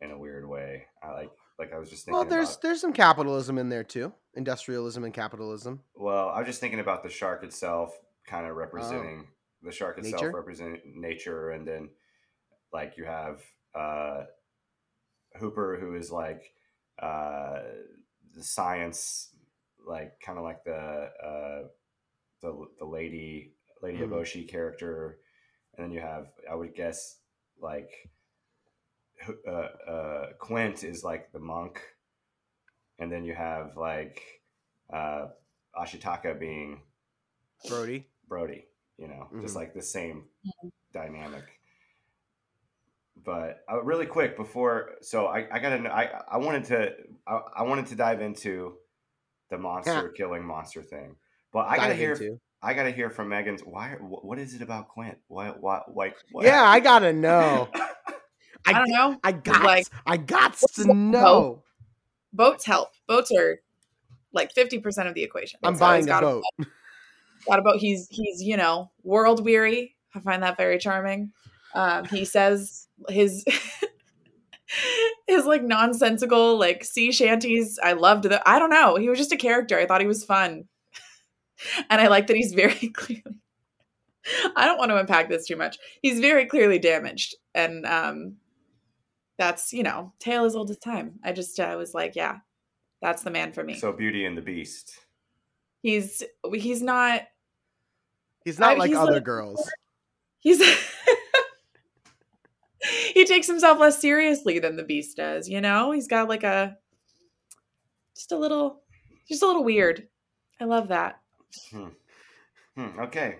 in a weird way. I like like I was just thinking. Well, there's about, there's some capitalism in there too. Industrialism and capitalism. well, I was just thinking about the shark itself, kind of representing the shark itself Nature? representing nature, and then like you have uh, Hooper, who is like uh, the science, like kind of like the uh, the the lady Lady Mhm. Eboshi character, and then you have I would guess like uh, uh, Quint is like the monk, and then you have like uh, Ashitaka being Brody. Brody, you know, just Mhm. like the same dynamic. But uh, really quick before, so I, I gotta, I, I wanted to, I, I wanted to dive into the monster killing monster thing, but I gotta hear, into. I gotta hear from Meaghan's. Why? wh- What is it about Quint? Why? Why? Like, what? Yeah, I gotta know. I don't know. I got. Like- I got to know. Boats help. Boats are like fifty percent of the equation. I'm So he's buying a got boat. Got about. He's he's you know world weary. I find that very charming. Um, he says his his like nonsensical like sea shanties. I loved the. I don't know. He was just a character. I thought he was fun, and I like that he's very clearly. I don't want to unpack this too much. He's very clearly damaged, and um, that's you know tale as old as time. I just uh, was like, yeah, that's the man for me. So Beauty and the Beast. He's he's not He's not I- like he's other like- girls. he's he takes himself less seriously than the beast does you know he's got like a just a little just a little weird i love that Hmm, okay.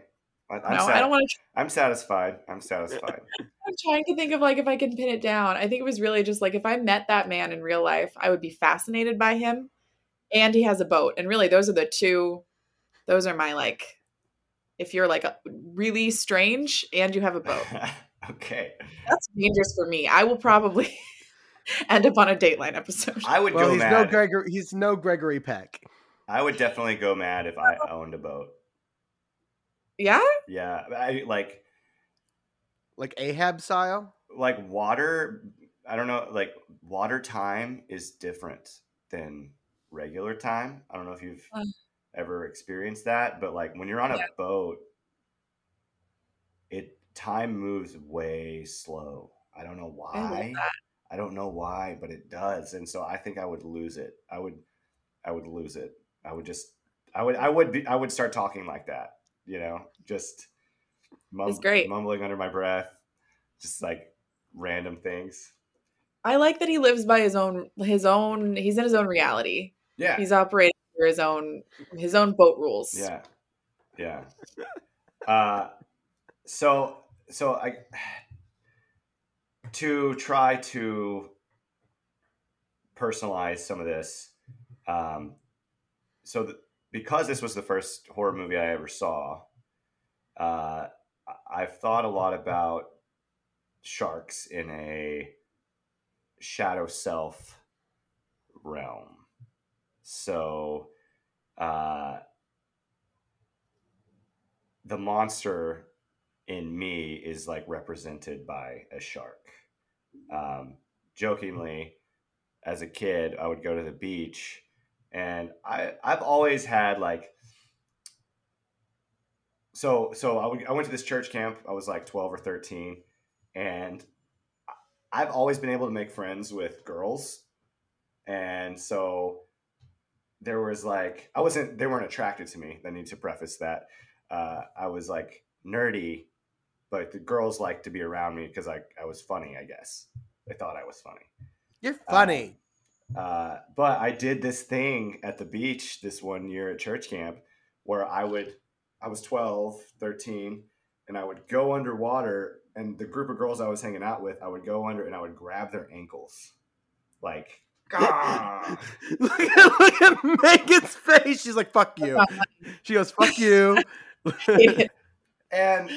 I, I'm, No, sat- I don't want to. I'm satisfied. I'm satisfied. I'm trying to think of like if I can pin it down. I think it was really just like if I met that man in real life, I would be fascinated by him, and he has a boat. And really, those are the two. Those are my like. If you're like a, really strange and you have a boat, okay. that's dangerous for me. I will probably end up on a Dateline episode. I would Well, go he's mad. no Gregory. He's no Gregory Peck. I would definitely go mad if I owned a boat. Yeah, Yeah, I like Like Ahab style. like water. I don't know. Like water time is different than regular time. I don't know if you've Uh. ever experienced that, but like when you're on a Yeah. boat, it time moves way slow. I don't know why. I don't know why, but it does. And so I think I would lose it. I would I would lose it. I would just I would I would be I would start talking like that, you know, just mum- great. mumbling under my breath, just like random things. I like that he lives by his own his own. He's in his own reality. Yeah. He's operating under his own his own boat rules. Yeah. Yeah. Uh so so I to try to personalize some of this um so because this was the first horror movie I ever saw uh I've thought a lot about sharks in a shadow self realm so uh the monster in me is like represented by a shark. Um, jokingly, as a kid, I would go to the beach, and I I've always had like so so I, would, I went to this church camp. I was like twelve or thirteen, and I've always been able to make friends with girls, and so there was like I wasn't they weren't attracted to me. I need to preface that uh, I was like nerdy, but the girls liked to be around me because I, I was funny, I guess. They thought I was funny. You're funny. Uh, but I did this thing at the beach this one year at church camp where I would, I was 12, 13, and I would go underwater and the group of girls I was hanging out with, I would go under and I would grab their ankles. Like, "Gah!" look, at, look at Meaghan's face. She's like, "Fuck you." She goes, "Fuck you." and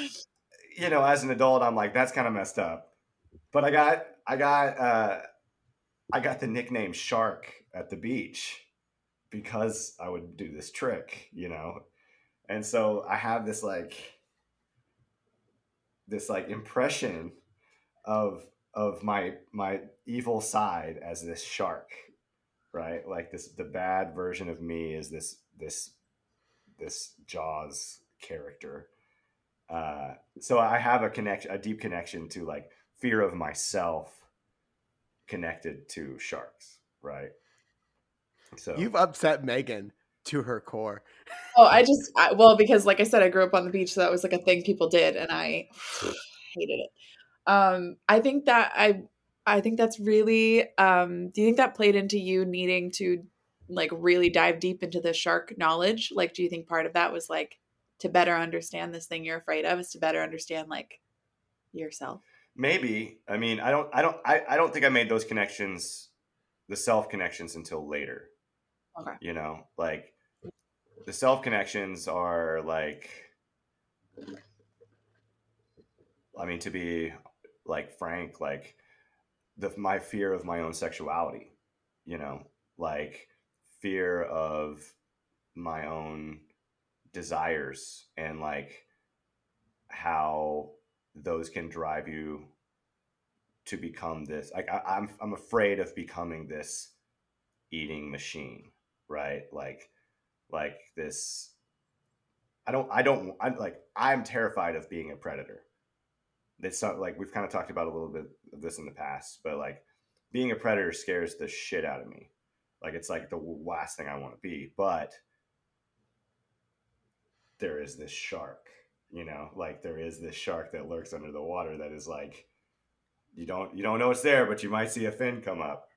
you know as an adult i'm like that's kind of messed up but i got i got uh i got the nickname shark at the beach because i would do this trick you know and so i have this like this like impression of of my my evil side as this shark right like this the bad version of me is this this this jaws character uh, so I have a connection, a deep connection to like fear of myself, connected to sharks, right? So You've upset Meaghan to her core. Oh, I just I, well because like I said, I grew up on the beach, so that was like a thing people did, and I hated it. Um, I think that I I think that's really. Um, do you think that played into you needing to like really dive deep into the shark knowledge? Like, do you think part of that was like to better understand this thing you're afraid of is to better understand like yourself? maybe I mean I don't I don't I, I don't think I made those connections, the self connections until later. Okay. You know, like the self connections are like I mean to be like frank, like the my fear of my own sexuality, you know, like fear of my own desires and like how those can drive you to become this like I, I'm I'm afraid of becoming this eating machine, right? Like like this I don't I don't I'm like I'm terrified of being a predator. It's not like we've kind of talked about a little bit of this in the past, but like being a predator scares the shit out of me. Like it's like the last thing I want to be, but there is this shark, you know, like there is this shark that lurks under the water that is like you don't you don't know it's there, but you might see a fin come up,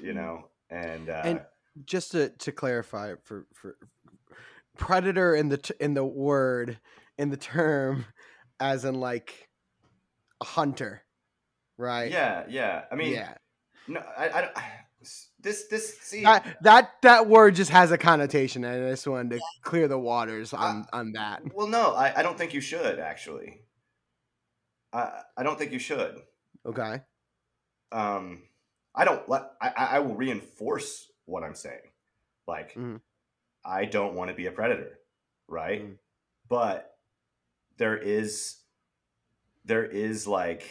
you know, and uh, And just to, to clarify for for predator in the t- in the word in the term as in like a hunter, right? Yeah, yeah. I mean, yeah. no, I, I don't. This, this, see, That, that that word just has a connotation, and I just wanted to clear the waters on on that. well, no, I, I don't think you should actually. I, I don't think you should. Okay. Um, I don't let. I, I I will reinforce what I'm saying. Like, Mhm. I don't want to be a predator, right? Mm. But there is, there is like,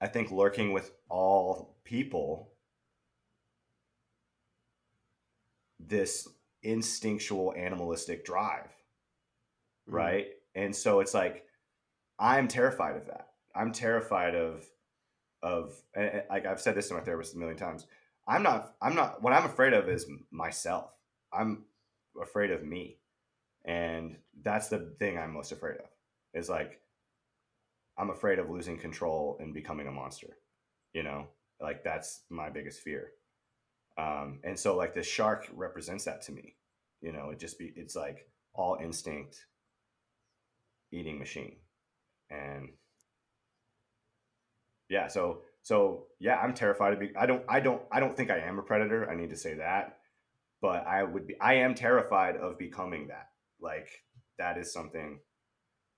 I think lurking with all people, this instinctual animalistic drive, Mhm. right? And so it's like, I'm terrified of that. I'm terrified of, of like I've said this to my therapist a million times. I'm not. I'm not. What I'm afraid of is myself. I'm afraid of me, and that's the thing I'm most afraid of. Is like, I'm afraid of losing control and becoming a monster. You know, like that's my biggest fear. Um, and so like the shark represents that to me. You know, it just be. It's like all instinct, eating machine, and yeah so so yeah i'm terrified to be i don't i don't i don't think i am a predator i need to say that but i would be i am terrified of becoming that like that is something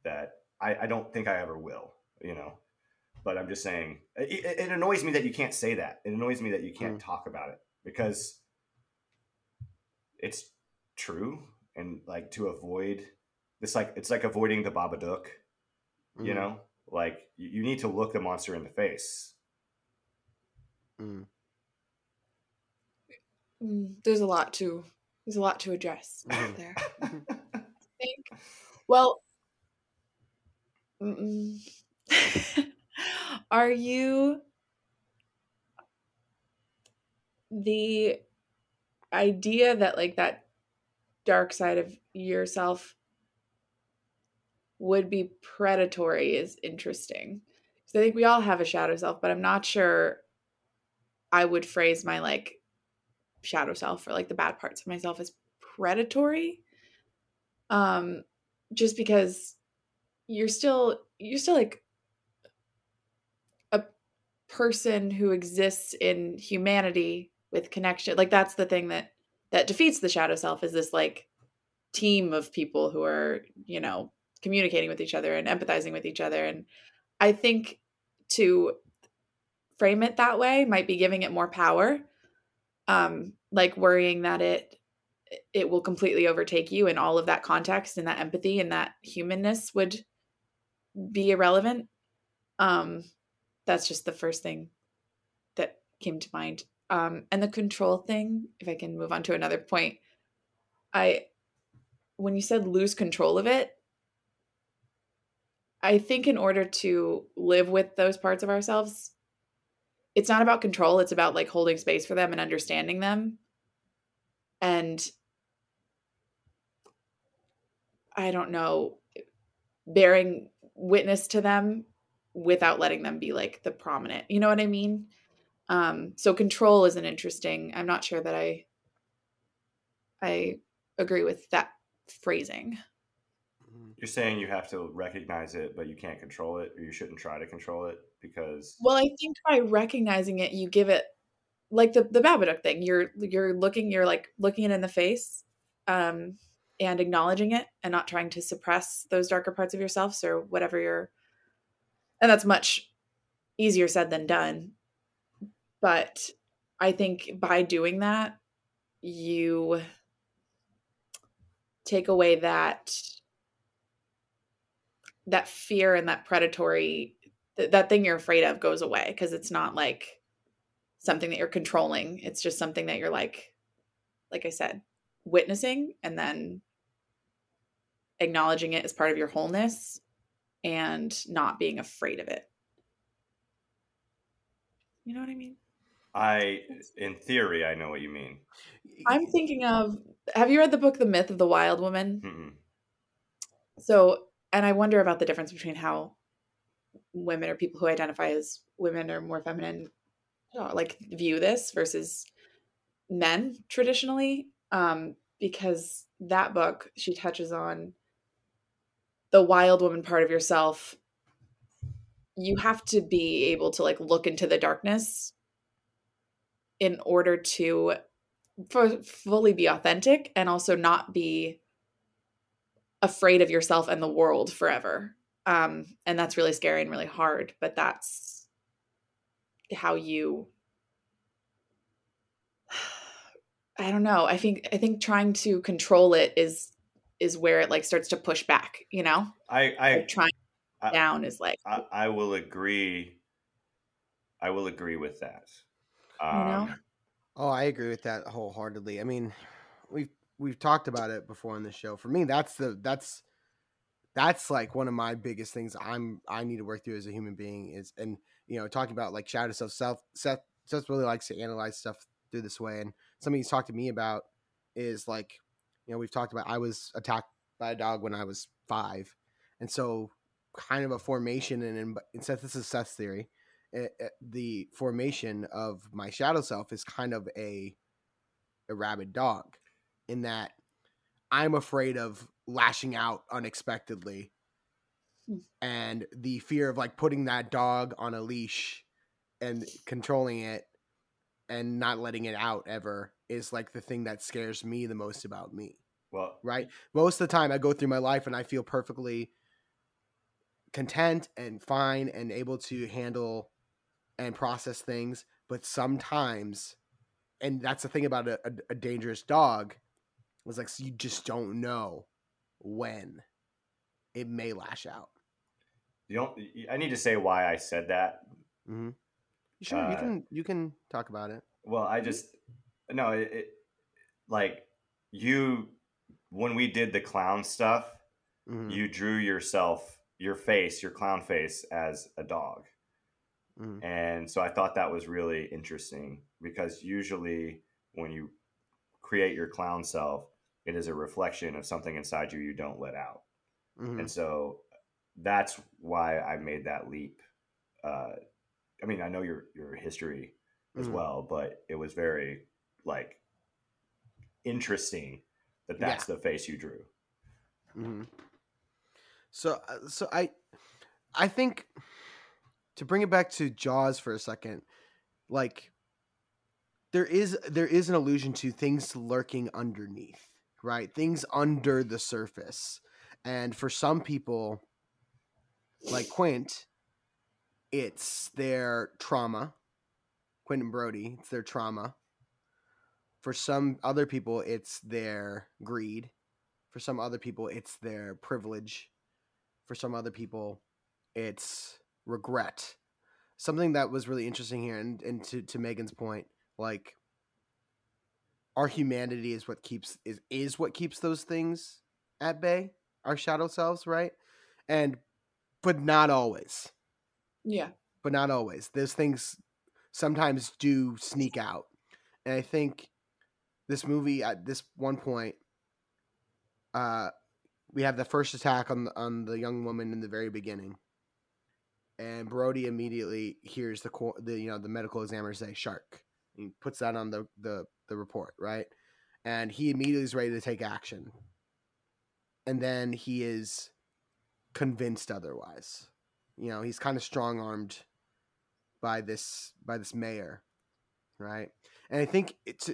that i i don't think i ever will you know but i'm just saying it, it- it annoys me that you can't say that it annoys me that you can't talk about it because it's true and like to avoid this like it's like avoiding the babadook you Mhm. know like you, you need to look the monster in the face Mm. Mm, there's a lot to there's a lot to address Mhm. there. I think. Well, are you the idea that like that dark side of yourself would be predatory is interesting. I think we all have a shadow self, but I'm not sure I would phrase my like shadow self or like the bad parts of myself as predatory. Um just because you're still you're still like a person who exists in humanity with connection. Like that's the thing that that defeats the shadow self is this like team of people who are, you know, communicating with each other and empathizing with each other and I think to frame it that way might be giving it more power um like worrying that it it will completely overtake you and all of that context and that empathy and that humanness would be irrelevant um that's just the first thing that came to mind. Um and the control thing if i can move on to another point i when you said lose control of it i think in order to live with those parts of ourselves it's not about control it's about like holding space for them and understanding them. And i don't know bearing witness to them without letting them be like the prominent you know what i mean um so control is an interesting i'm not sure that i i agree with that phrasing you're saying you have to recognize it but you can't control it or you shouldn't try to control it because Well, I think by recognizing it, you give it like the the Babadook thing. You're you're looking, you're like looking it in the face, um, and acknowledging it, and not trying to suppress those darker parts of yourself or whatever you're. And that's much easier said than done. But I think by doing that, you take away that that fear and that predatory th- that thing you're afraid of goes away because it's not like something that you're controlling it's just something that you're like like i said witnessing and then acknowledging it as part of your wholeness and not being afraid of it you know what i mean i in theory i know what you mean i'm thinking of have you read the book the myth of the wild woman Mm-mm. So, and I wonder about the difference between how women or people who identify as women or more feminine uh, like view this versus men traditionally. Um, because that book she touches on the wild woman part of yourself you have to be able to like look into the darkness in order to f- fully be authentic and also not be afraid of yourself and the world forever um and that's really scary and really hard but that's how you I don't know. I think I think trying to control it is is where it like starts to push back, you know? I I Like trying I- down is like I, I will agree. I will agree with that. Um, know? Oh, I agree with that wholeheartedly. I mean, we've we've talked about it before on the show. For me, that's the that's that's like one of my biggest things I'm I need to work through as a human being is and you know talking about like shadow self self Seth Seth really likes to analyze stuff through this way and something he's talked to me about is like you know we've talked about I was attacked by a dog when I was five and so kind of a formation and in, in Seth this is Seth's theory it, it- the formation of my shadow self is kind of a a rabid dog in that I'm afraid of lashing out unexpectedly Hmm. and the fear of like putting that dog on a leash and controlling it and not letting it out ever is like the thing that scares me the most about me well, right? Most of the time, I go through my life and I feel perfectly content and fine and able to handle and process things. But sometimes, and that's the thing about a, a, a dangerous dog, was like you just don't know when it may lash out. the only, I need to say why I said that. Mm-hmm. Sure, you Uh, can you can talk about it. Well, I just no, it, it like you when we did the clown stuff, Mhm, you drew yourself your face, your clown face as a dog. mhm. And so I thought that was really interesting because usually when you create your clown self, it is a reflection of something inside you you don't let out. Mhm. And so that's why I made that leap. Uh, I mean, I know your your history as Mhm. well, but it was very like interesting that that's the face you drew. hmm So, uh, so I, I think to bring it back to Jaws for a second, like there is there is an allusion to things lurking underneath, right? Things under the surface, and for some people, like Quint, it's their trauma. Quentin Brody, it's their trauma. For some other people, it's their greed. For some other people, it's their privilege. For some other people, it's regret. Something that was really interesting here, and, and to, to Meaghan's point, like our humanity is what keeps is is what keeps those things at bay, our shadow selves, right? And but not always. yeah. But not always. Those things sometimes do sneak out. And I think this movie at this one point uh we have the first attack on the, on the young woman in the very beginning. And brody immediately hears the the you know the medical examiner say shark. He puts that on the the, the report right? And he immediately is ready to take action. And then he is convinced otherwise. You know he's kind of strong-armed by this by this mayor right? And i think it's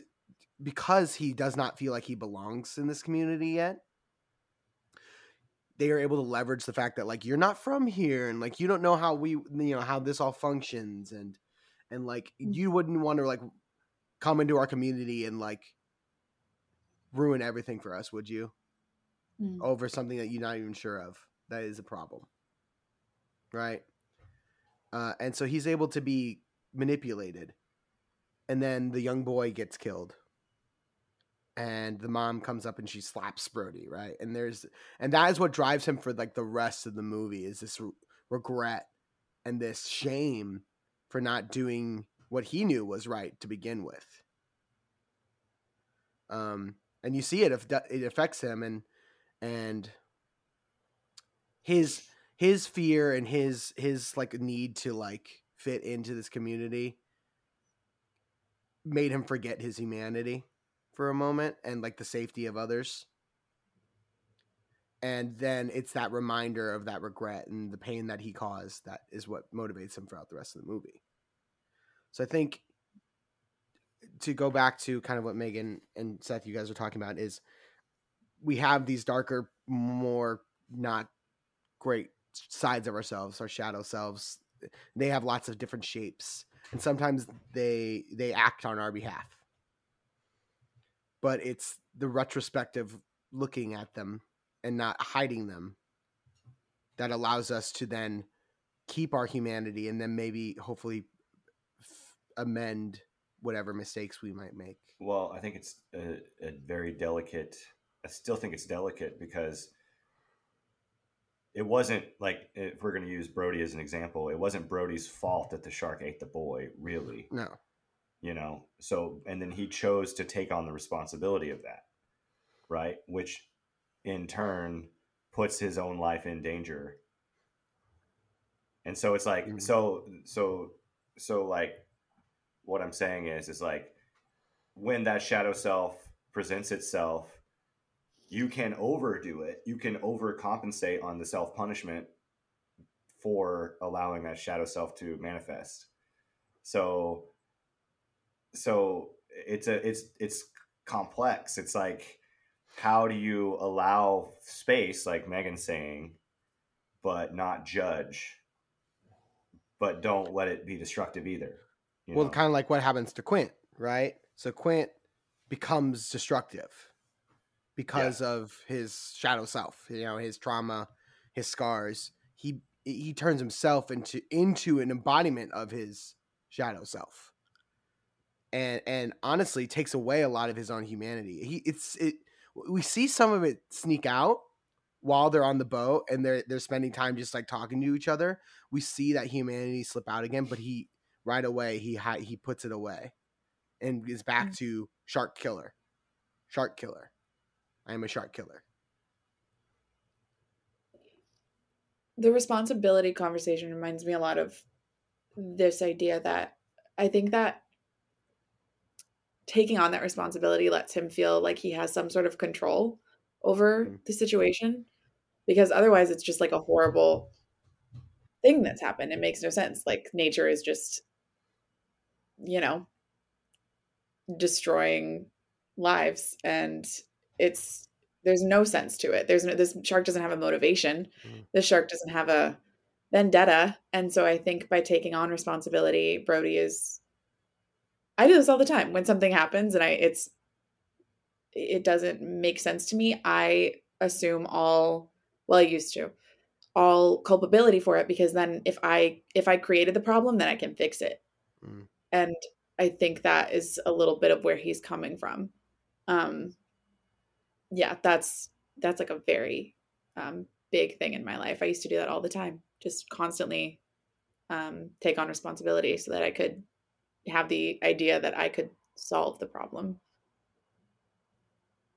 because he does not feel like he belongs in this community yet they are able to leverage the fact that like you're not from here and like you don't know how we you know how this all functions and and like Mm. you wouldn't want to like come into our community and like ruin everything for us would you? Mm. over something that you're not even sure of. That is a problem. Right? Uh, and so he's able to be manipulated and then the young boy gets killed and the mom comes up and she slaps brody right? And there's and that is what drives him for like the rest of the movie is this re- regret and this shame for not doing what he knew was right to begin with. Um and you see it if it affects him and and his his fear and his his like need to like fit into this community made him forget his humanity for a moment and like the safety of others. And then it's that reminder of that regret and the pain that he caused that is what motivates him throughout the rest of the movie. So I think to go back to kind of what Meaghan and Seth you guys are talking about is we have these darker, more not great sides of ourselves, our shadow selves. They have lots of different shapes, and sometimes they they act on our behalf. But it's the retrospective looking at them and not hiding them that allows us to then keep our humanity and then maybe hopefully f- amend whatever mistakes we might make. Well, I think it's a, a very delicate. I still think it's delicate because it wasn't like if we're going to use Brody as an example, it wasn't Brody's fault that the shark ate the boy, really. No. You know, so and then he chose to take on the responsibility of that, right? Which in turn puts his own life in danger. And so it's like Mhm. so so so like what I'm saying is is like when that shadow self presents itself, you can overdo it. You can overcompensate on the self punishment for allowing that shadow self to manifest. So so it's a it's it's complex. It's like how do you allow space, like Meaghan's saying, but not judge, but don't let it be destructive either. Well, know? kind of like what happens to Quint, right? So Quint becomes destructive because of his shadow self, you know, his trauma, his scars. He he turns himself into into an embodiment of his shadow self. And and honestly takes away a lot of his own humanity. He it's it we see some of it sneak out while they're on the boat and they're they're spending time just like talking to each other. We see that humanity slip out again, but he right away he hi- he puts it away and is back mm. to shark killer shark killer i am a shark killer the responsibility conversation reminds me a lot of this idea that I think that taking on that responsibility lets him feel like he has some sort of control over Mhm. the situation because otherwise it's just like a horrible thing that's happened. It makes no sense. Like nature is just you know destroying lives and it's there's no sense to it. There's no this shark doesn't have a motivation. Mhm. this shark doesn't have a vendetta. And so i think by taking on responsibility brody is i do this all the time. When something happens and i it's it doesn't make sense to me i assume all well i used to all culpability for it because then if i if i created the problem then i can fix it. Mm. and i think that is a little bit of where he's coming from. Um yeah that's that's like a very um big thing in my life. I used to do that all the time. Just constantly um take on responsibility so that i could have the idea that i could solve the problem.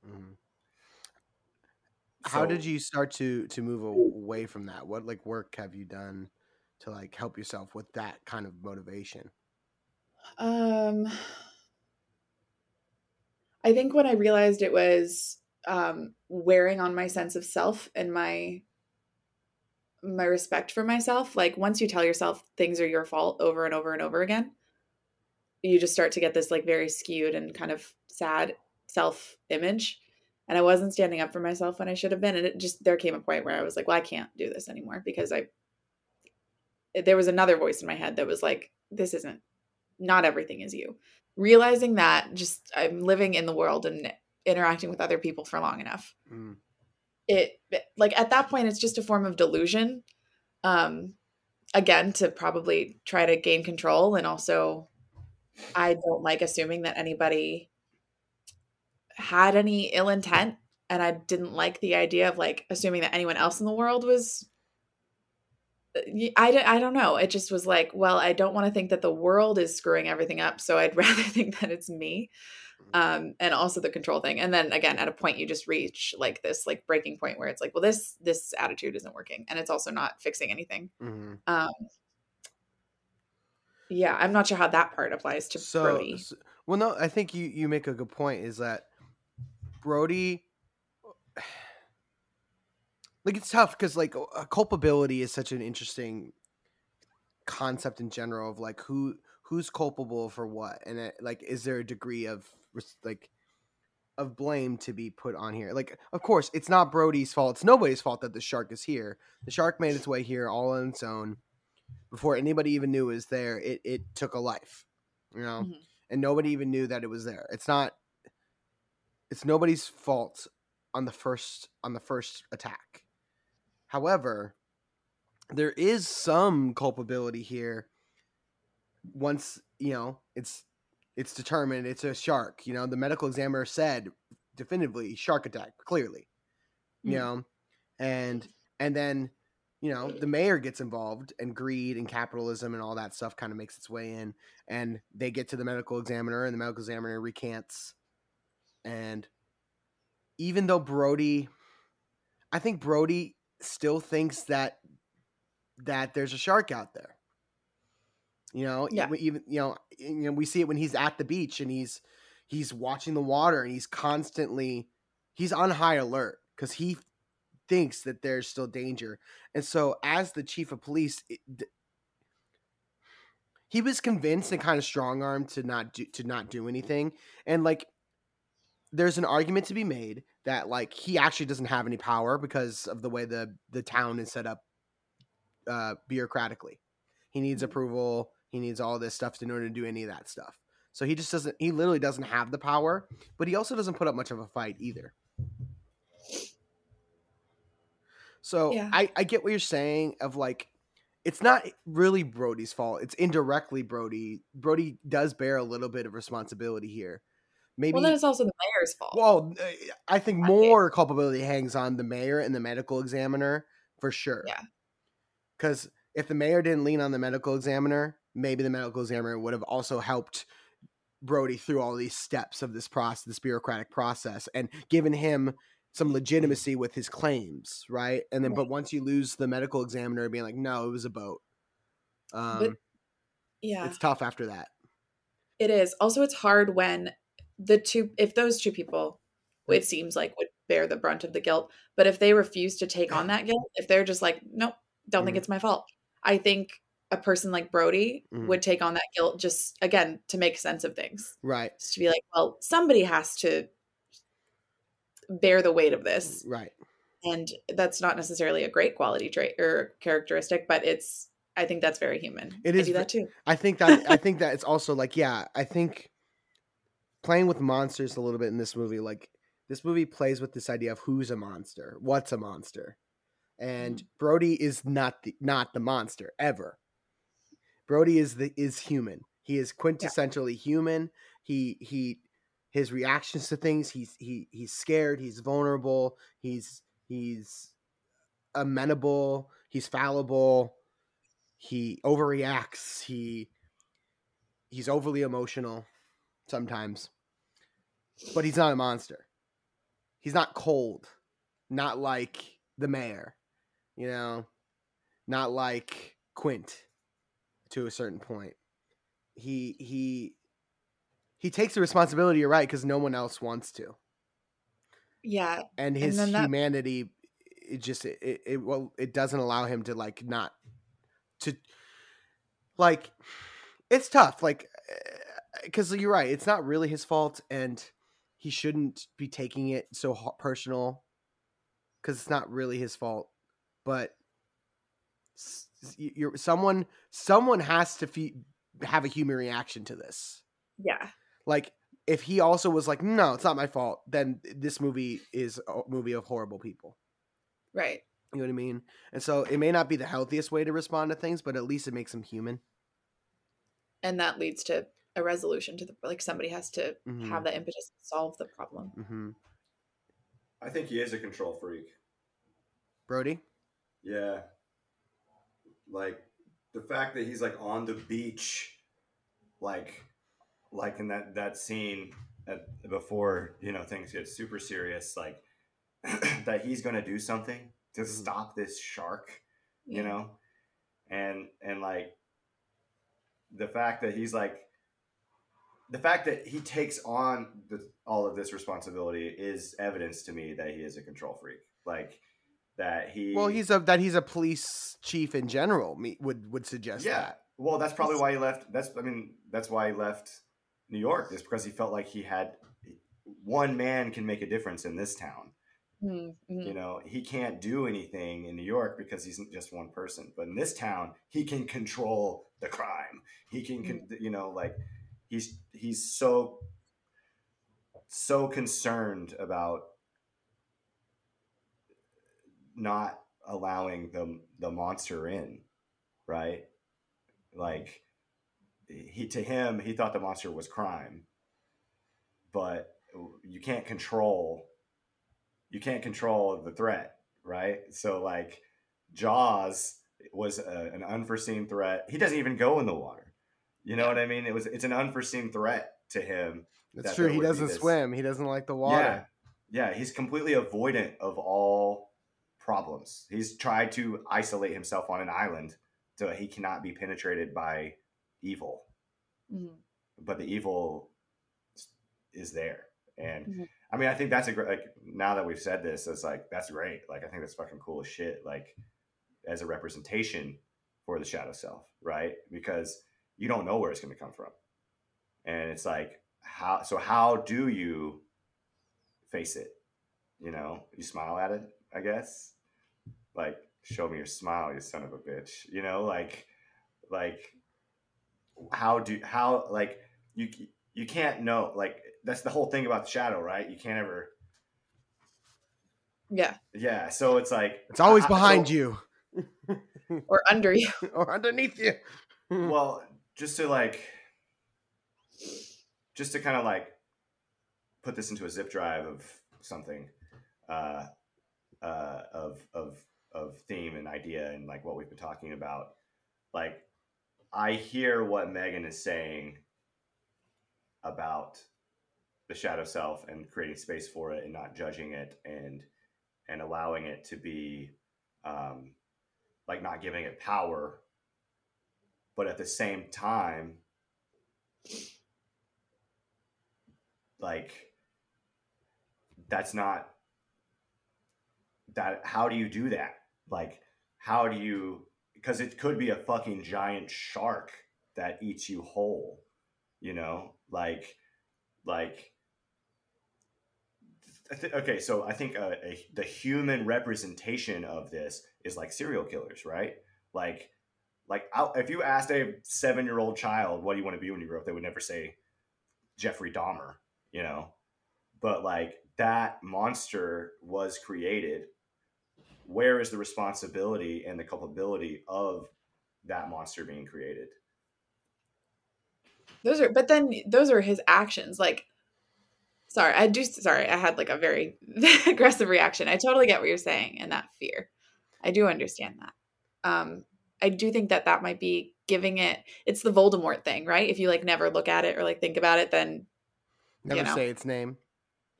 Mhm. how did you start to to move away from that? What like work have you done to like help yourself with that kind of motivation? Um, I think when I realized it was um, wearing on my sense of self and my my respect for myself, like once you tell yourself things are your fault over and over and over again, you just start to get this like very skewed and kind of sad self image. And I wasn't standing up for myself when I should have been. And it just there came a point where I was like, well, I can't do this anymore because I there was another voice in my head that was like, this isn't not everything is you. Realizing that just I'm living in the world and interacting with other people for long enough. Mm. It like at that point it's just a form of delusion. Um again to probably try to gain control and also I don't like assuming that anybody had any ill intent and I didn't like the idea of like assuming that anyone else in the world was y- I, don't- I don't know. It just was like, well, I don't want to think that the world is screwing everything up. So I'd rather think that it's me. Um, and also the control thing. And then again, at a point you just reach like this like breaking point where it's like, well, this this attitude isn't working and it's also not fixing anything. hmm Um yeah, I'm not sure how that part applies to so, Brody. s- well no i think you you make a good point is that Brody like it's tough because like culpability is such an interesting concept in general of like who who's culpable for what and it, like is there a degree of like of blame to be put on here? Like of course it's not brody's fault. It's nobody's fault that the shark is here. The shark made its way here all on its own before anybody even knew it was there it, it took a life you know? Mhm. and nobody even knew that it was there. It's not it's nobody's fault on the first on the first attack. However there is some culpability here once you know it's it's determined it's a shark you know? The medical examiner said definitively shark attack clearly you Mhm. know? And and then you know the mayor gets involved and greed and capitalism and all that stuff kind of makes its way in and they get to the medical examiner and the medical examiner recants and even though brody i think brody still thinks that that there's a shark out there you know Yeah. even, you know you know we see it when he's at the beach and he's he's watching the water and he's constantly he's on high alert because he thinks that there's still danger and so as the chief of police it, d- he was convinced and kind of strong armed to not do to not do anything and like there's an argument to be made that like he actually doesn't have any power because of the way the the town is set up uh bureaucratically. He needs approval he needs all this stuff in order to do any of that stuff. So he just doesn't he literally doesn't have the power but he also doesn't put up much of a fight either so Yeah. i i get what you're saying of like it's not really brody's fault it's indirectly brody brody does bear a little bit of responsibility here maybe well, then it's also the mayor's fault. well, uh, I think more culpability hangs on the mayor and the medical examiner for sure. Yeah. Because if the mayor didn't lean on the medical examiner, maybe the medical examiner would have also helped Brody through all these steps of this process, this bureaucratic process, and given him some legitimacy with his claims, right? And then, but once you lose the medical examiner being like, no, it was a boat. Um, yeah, it's tough after that. it is. Also, it's hard when the two, if those two people, it seems like would bear the brunt of the guilt. But if they refuse to take on that guilt, if they're just like, nope, don't think Mhm. it's my fault. I think a person like Brody Mhm. would take on that guilt just again to make sense of things. Right. Just to be like, well, somebody has to bear the weight of this. Right. and that's not necessarily a great quality trait or characteristic but it's i think that's very human It is I do that too I think that I think that it's also like yeah, I think playing with monsters a little bit in this movie like this movie plays with this idea of who's a monster, what's a monster. And mm. Brody is not the not the monster ever. Brody is the is human. He is quintessentially human. He he his reactions to things, he's he he's scared, he's vulnerable, he's he's amenable, he's fallible, he overreacts he he's overly emotional sometimes but he's not a monster. He's not cold not like the mayor you know not like quint to a certain point. He he he takes the responsibility you're right because no one else wants to. Yeah and his that- humanity it just it, it, it well it doesn't allow him to like not to like it's tough like eh, because you're right it's not really his fault and he shouldn't be taking it so personal because it's not really his fault but s- s- y- you're someone someone has to fe- have a human reaction to this. Yeah like if he also was like no it's not my fault then this movie is a movie of horrible people right you know what i mean and so it may not be the healthiest way to respond to things but at least it makes him human and that leads to a resolution to the like somebody has to Mhm. have that impetus to solve the problem Mm-hmm. I think he is a control freak. brody Yeah. Like the fact that he's like on the beach, like like in that that scene at, before you know things get super serious, like that he's gonna do something to mm-hmm. stop this shark, you know, and and like the fact that he's like the fact that he takes on the, all of this responsibility is evidence to me that he is a control freak. Like that he. Well, he's a that he's a police chief in general. Me would would suggest yeah. that. Well, that's probably why he left. That's I mean that's why he left New York is because he felt like he had one man can make a difference in this town. Mm-hmm. You know, he can't do anything in New York because he's just one person. But in this town, he can control the crime. He can, con- you know, like he's he's so so concerned about not allowing the the monster in, right? Like he to him, he thought the monster was crime, but you can't control you can't control the threat, right? So like Jaws was a, an unforeseen threat. He doesn't even go in the water. You know what I mean? It was it's an unforeseen threat to him. That's that true. He doesn't swim. He doesn't like the water. Yeah. Yeah, he's completely avoidant of all problems. He's tried to isolate himself on an island so he cannot be penetrated by evil. Mhm. But the evil is there. And Mhm. I mean, I think that's a great, like, now that we've said this, it's like, that's great. Like, I think that's fucking cool as shit. Like, as a representation for the shadow self, right? Because you don't know where it's going to come from. And it's like, how, so how do you face it? You know, you smile at it, I guess. Like, show me your smile, you son of a bitch. You know, like, like, how do, how, like, you, you can't know, like, that's the whole thing about the shadow, right? You can't ever, Yeah. yeah. So it's like, It's always I- I- behind so- you Or under you. or underneath you. well just to like just to kind of like put this into a zip drive of something uh uh of of of theme and idea and like what we've been talking about like i hear what Meaghan is saying about the shadow self and creating space for it and not judging it and and allowing it to be um like not giving it power but at the same time like that's not that how do you do that? Like how do you because it could be a fucking giant shark that eats you whole you know? Like like I thi- okay so i think uh, a, the human representation of this is like serial killers right? Like like I, if you asked a seven year old child what do you want to be when you grow up they would never say jeffrey dahmer you know? But like that monster was created where is the responsibility and the culpability of that monster being created Those are, but then those are his actions. Like, sorry, I do. Sorry, I had like a very aggressive reaction. I totally get what you're saying and that fear. I do understand that. Um, I do think that that might be giving it. It's the Voldemort thing, right? If you like never look at it or like think about it, then Never know. say its name.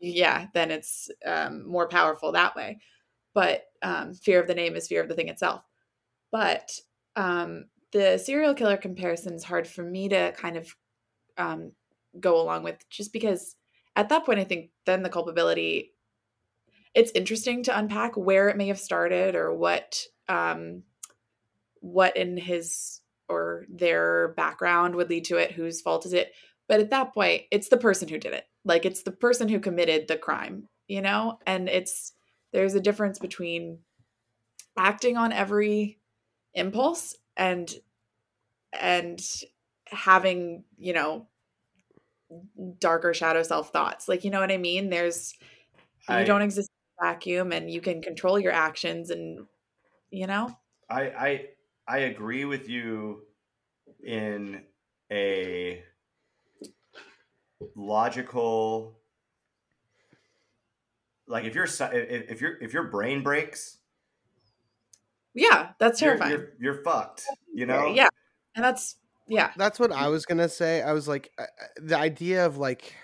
yeah, then it's um, more powerful that way. But um, fear of the name is fear of the thing itself. But um, the serial killer comparison is hard for me to kind of um, go along with, just because at that point, I think then the culpability. It's interesting to unpack where it may have started or what um, what in his or their background would lead to it. Whose fault is it? But at that point, it's the person who did it. Like it's the person who committed the crime, you know? And it's there's a difference between acting on every impulse and and having, you know, darker shadow self thoughts. Like, you know what I mean? There's you don't exist in a vacuum and you can control your actions and you know? I I I agree with you in a logical like if your si- if if your if your brain breaks Yeah, that's you're, terrifying. you're you're fucked you know yeah. And that's yeah. That's what I was gonna say. I was like, uh, uh, the idea of like,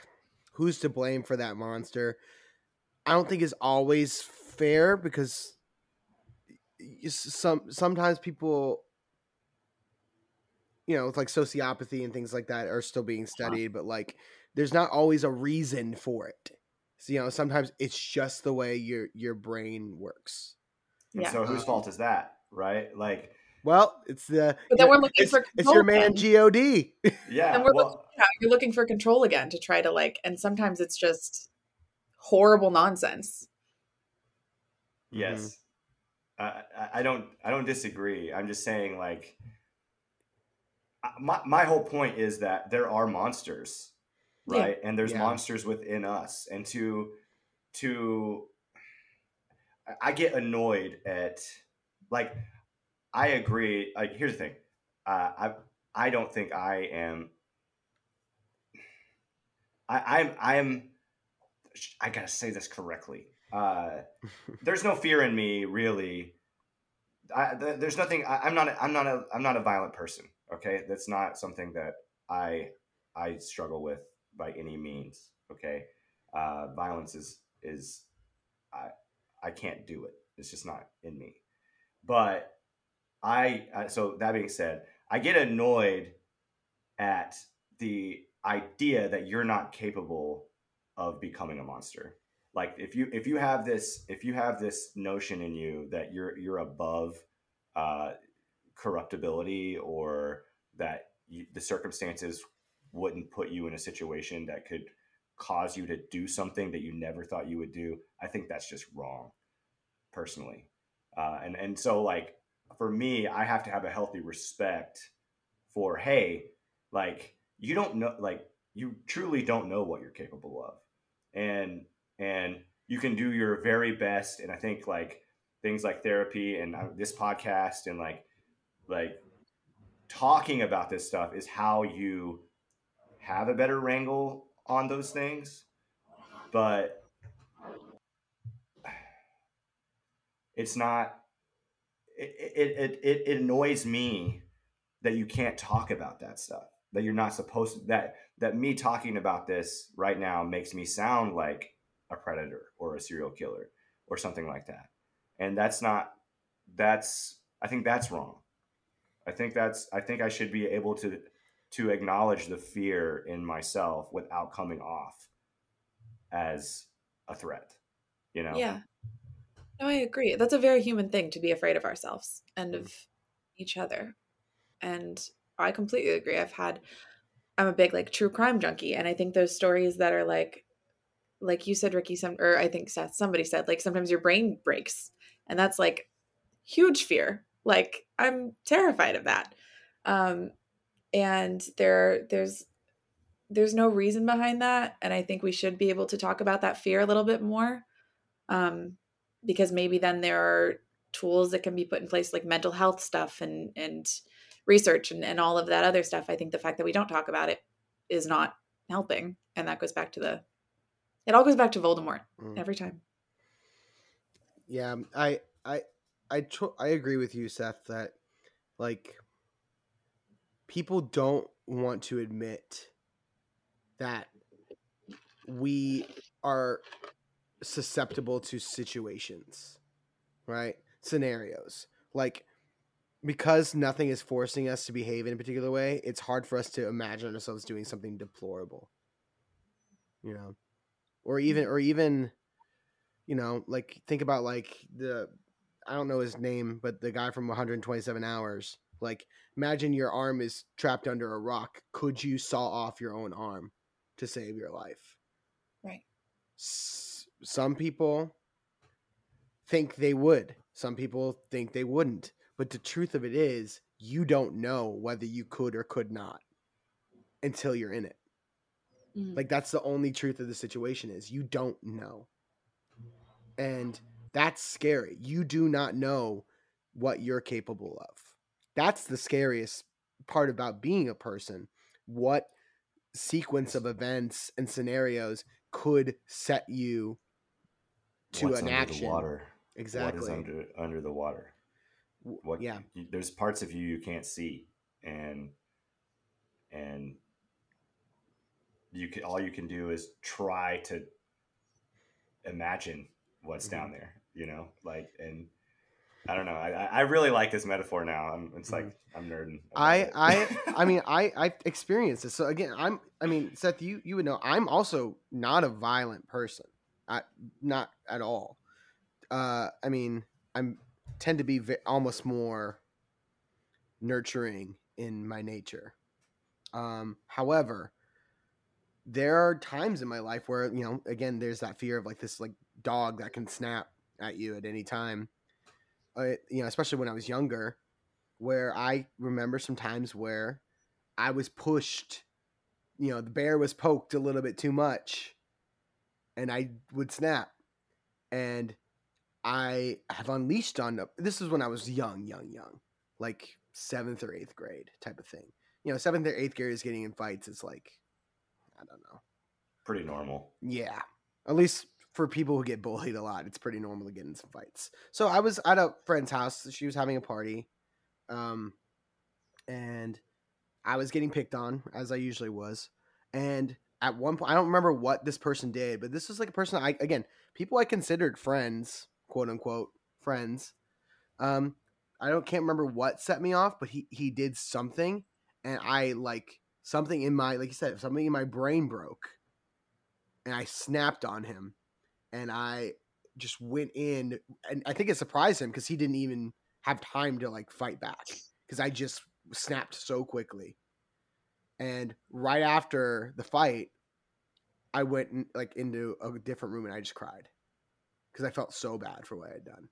who's to blame for that monster? I don't think is always fair because some sometimes people you know, it's like sociopathy and things like that are still being studied, but like there's not always a reason for it. So, you know, sometimes it's just the way your your brain works. And Yeah. so whose Um, fault is that, right? Like, Well, it's the But then we're looking it's, for it's your man again. God. yeah, and we're well, looking, yeah, you're looking for control again to try to like, and sometimes it's just horrible nonsense. Yes. I I- I don't I don't disagree. I'm just saying like my my whole point is that there are monsters, Yeah. right? And there's Yeah. monsters within us. And to to I- I get annoyed at like I agree. Like here's the thing. Uh, I I don't think I am I, I'm I'm I gotta say this correctly. Uh, there's no fear in me really. I, th- there's nothing. I, I'm not. a- I'm not a. I'm not a violent person. Okay, that's not something that I I struggle with by any means. Okay, uh, violence is is I I can't do it. It's just not in me. But I. Uh, so that being said, I get annoyed at the idea that you're not capable of becoming a monster like if you if you have this if you have this notion in you that you're you're above uh corruptibility or that you, the circumstances wouldn't put you in a situation that could cause you to do something that you never thought you would do i think that's just wrong personally. Uh, and and so like for me i have to have a healthy respect for hey like you don't know like you truly don't know what you're capable of. And and you can do your very best and i think like things like therapy and uh, this podcast and like like talking about this stuff is how you have a better wrangle on those things but it's not it it, it, it, annoys me that you can't talk about that stuff that you're not supposed to that that me talking about this right now makes me sound like a predator or a serial killer or something like that. And that's not that's i think that's wrong. I think that's i think i should be able to to acknowledge the fear in myself without coming off as a threat you know Yeah. No, I agree. That's a very human thing to be afraid of ourselves and Mm. of each other. And I completely agree. I've had I'm a big like true crime junkie and I think those stories that are like like you said Ricky some or I think Seth somebody said like sometimes your brain breaks and that's like huge fear. Like I'm terrified of that. Um and there there's there's no reason behind that and I think we should be able to talk about that fear a little bit more. Um because maybe then there are tools that can be put in place like mental health stuff and and research and, and all of that other stuff i think the fact that we don't talk about it is not helping and that goes back to the it all goes back to voldemort Mm. every time Yeah, I I I tr- I agree with you, Seth. That like people don't want to admit that we are susceptible to situations, right? Scenarios like because nothing is forcing us to behave in a particular way. It's hard for us to imagine ourselves doing something deplorable, you know, or even or even you know, like think about like the I don't know his name, but the guy from 127 hours. Like imagine your arm is trapped under a rock. Could you saw off your own arm to save your life? Right. S- some people think they would. Some people think they wouldn't. But the truth of it is, you don't know whether you could or could not until you're in it. Mhm. Like that's the only truth of the situation is you don't know. And that's scary. You do not know what you're capable of. That's the scariest part about being a person. What sequence of events and scenarios could set you to What's an action? Exactly. what is under under the water what yeah. you- there's parts of you you can't see and and you can all you can do is try to imagine what's Mm-hmm. down there you know like and I don't know. I, I- really like this metaphor now. I'm, it's like I'm nerding. I. I I mean I I experienced this. So again, I'm I mean Seth, you you would know I'm also not a violent person. I not at all. Uh, I mean I'm tend to be ve- almost more nurturing in my nature. Um, however, there are times in my life where you know again there's that fear of like this like dog that can snap at you at any time. Uh, you know, especially when I was younger where I remember some times where I was pushed, you know, the bear was poked a little bit too much and I would snap. And I have unleashed on this is when I was young, young, young, like seventh or eighth grade type of thing. You know, seventh or eighth grade is getting in fights. It's like, I don't know. pretty normal. Yeah. At least for people who get bullied a lot, it's pretty normal to get in some fights. So I was at a friend's house. She was having a party. Um, and I was getting picked on, as I usually was. And at one point, I don't remember what this person did, but this was like a person I, again, people I considered friends, quote unquote, friends. Um, I don't can't remember what set me off, but he he did something, and I like something in my like you said, something in my brain broke, and I snapped on him, and I just went in, and I think it surprised him because he didn't even have time to like fight back because I just snapped so quickly, and right after the fight, I went in, like into a different room and I just cried because I felt so bad for what I had done,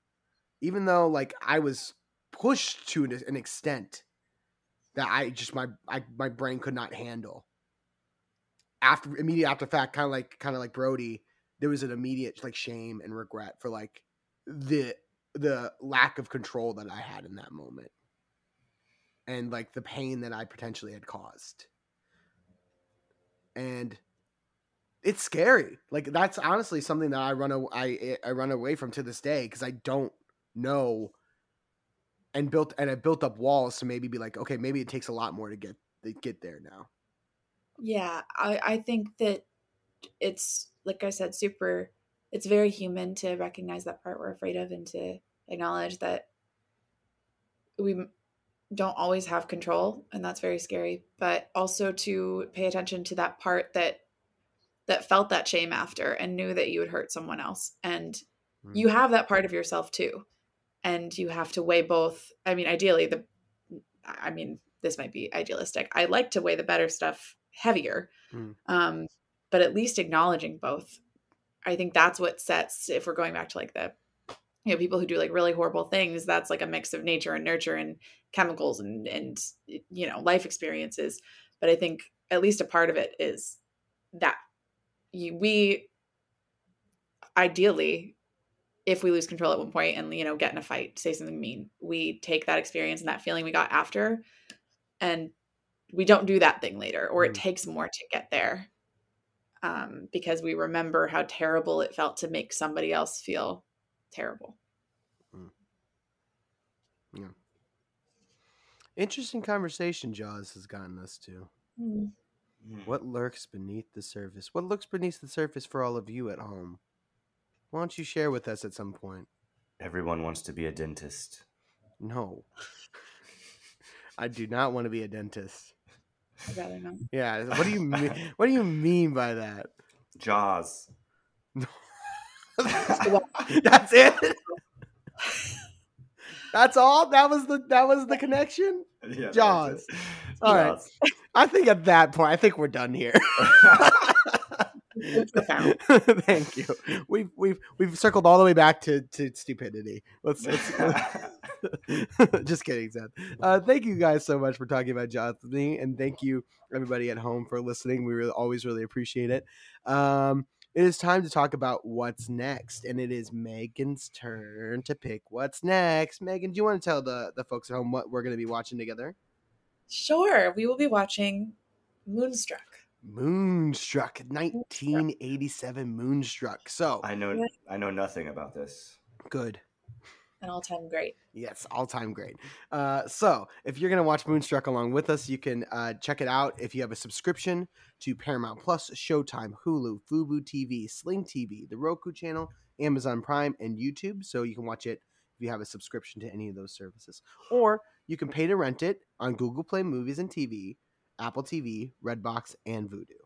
even though like I was pushed to an, extent that I just my I, my brain could not handle. After immediate after fact, kind of like kind of like Brody, there was an immediate like shame and regret for like the the lack of control that I had in that moment, and like the pain that I potentially had caused. And it's scary. Like that's honestly something that I run a- I eh, I run away from to this day because I don't know and built and I built up walls to maybe be like, okay, maybe it takes a lot more to get to get there now. Yeah, I, I think that it's like I said, super. It's very human to recognize that part we're afraid of and to acknowledge that we don't always have control, and that's very scary. But also to pay attention to that part that that felt that shame after and knew that you would hurt someone else, and Mm. you have that part of yourself too, and you have to weigh both. I mean, ideally, the I mean, this might be idealistic. I like to weigh the better stuff heavier, Mm. um, but at least acknowledging both. I think that's what sets. If we're going back to like the, you know, people who do like really horrible things, that's like a mix of nature and nurture and chemicals and and you know life experiences. But I think at least a part of it is that you, we ideally if we lose control at one point and you know get in a fight say something mean we take that experience and that feeling we got after and we don't do that thing later or it Mm. takes more to get there um, because we remember how terrible it felt to make somebody else feel terrible Yeah. Interesting conversation Jaws has gotten us to. Hmm. What lurks beneath the surface? What lurks beneath the surface for all of you at home? Why don't you share with us at some point? Everyone wants to be a dentist. No. I do not want to be a dentist. I'd rather not Yeah, what do you mean? What do you mean by that? Jaws. That's it. That's all. That was the that was the connection. Yeah, that was Jaws. it. All right. Jaws. I think at that point, I think we're done here. Thank you. We've we've we've circled all the way back to to stupidity. Let's, let's just kidding, Seth. Uh, thank you guys so much for talking about Jaws with me, and thank you everybody at home for listening. We really always really appreciate it. Um, it is time to talk about what's next, and it is Meaghan's turn to pick what's next. Megan, do you want to tell the the folks at home what we're going to be watching together? sure we will be watching moonstruck Moonstruck, 1987 Moonstruck. So I know. I know nothing about this. good. An all-time great Yes, all time great. Uh, so, if you're going to watch Moonstruck along with us, you can uh, check it out if you have a subscription to Paramount Plus, Showtime, Hulu, Fubo TV, Sling TV, the Roku channel, Amazon Prime, and YouTube. So, you can watch it if you have a subscription to any of those services. Or you can pay to rent it on Google Play Movies and TV, Apple TV, Redbox, and Vudu.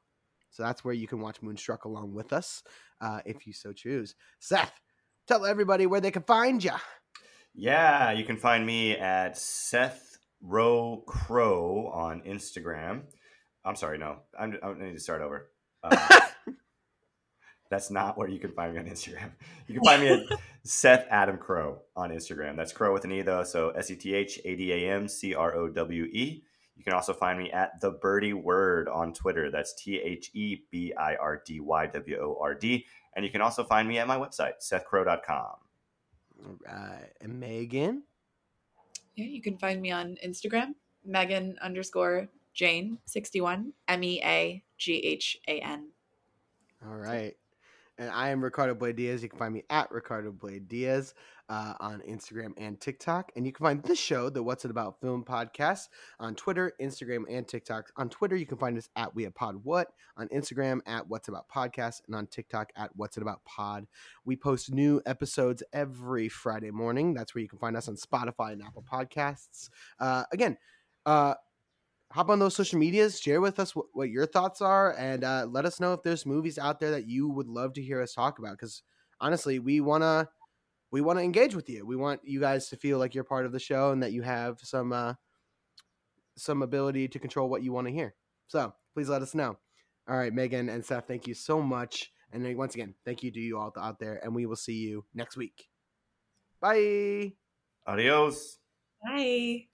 So that's where you can watch Moonstruck along with us uh, if you so choose. Seth, tell everybody where they can find you. Yeah, you can find me at Seth Row Crow on Instagram. I'm sorry, no, I'm, I need to start over. Uh, that's not where you can find me on Instagram. You can find me at Seth Adam Crowe on Instagram. That's Crow with an E though, so S E T H A D A M C R O W E. You can also find me at the Birdy Word on Twitter. That's T H E B I R D Y W O R D. And you can also find me at my website, sethcrow.com. And Meaghan? Yeah, you can find me on Instagram, Meaghan underscore Jane sixty one M E A G H A N. All right. And I am Ricardo Blayde Diaz. You can find me at Ricardo Blayde Diaz uh, on Instagram and TikTok. And you can find this show, the What's It About Film podcast, on Twitter, Instagram, and TikTok. On Twitter, you can find us at We Have Pod What, on Instagram at What's About Podcast, and on TikTok at What's It About Pod. We post new episodes every Friday morning. That's where you can find us on Spotify and Apple Podcasts. Uh, again, uh, hop on those social medias, share with us what, what your thoughts are, and uh, let us know if there's movies out there that you would love to hear us talk about. Because honestly, we wanna we want to engage with you. We want you guys to feel like you're part of the show and that you have some uh, some ability to control what you want to hear. So please let us know. All right, Meaghan and Seth, thank you so much. And once again, thank you to you all out there, and we will see you next week. Bye. Adios. Bye.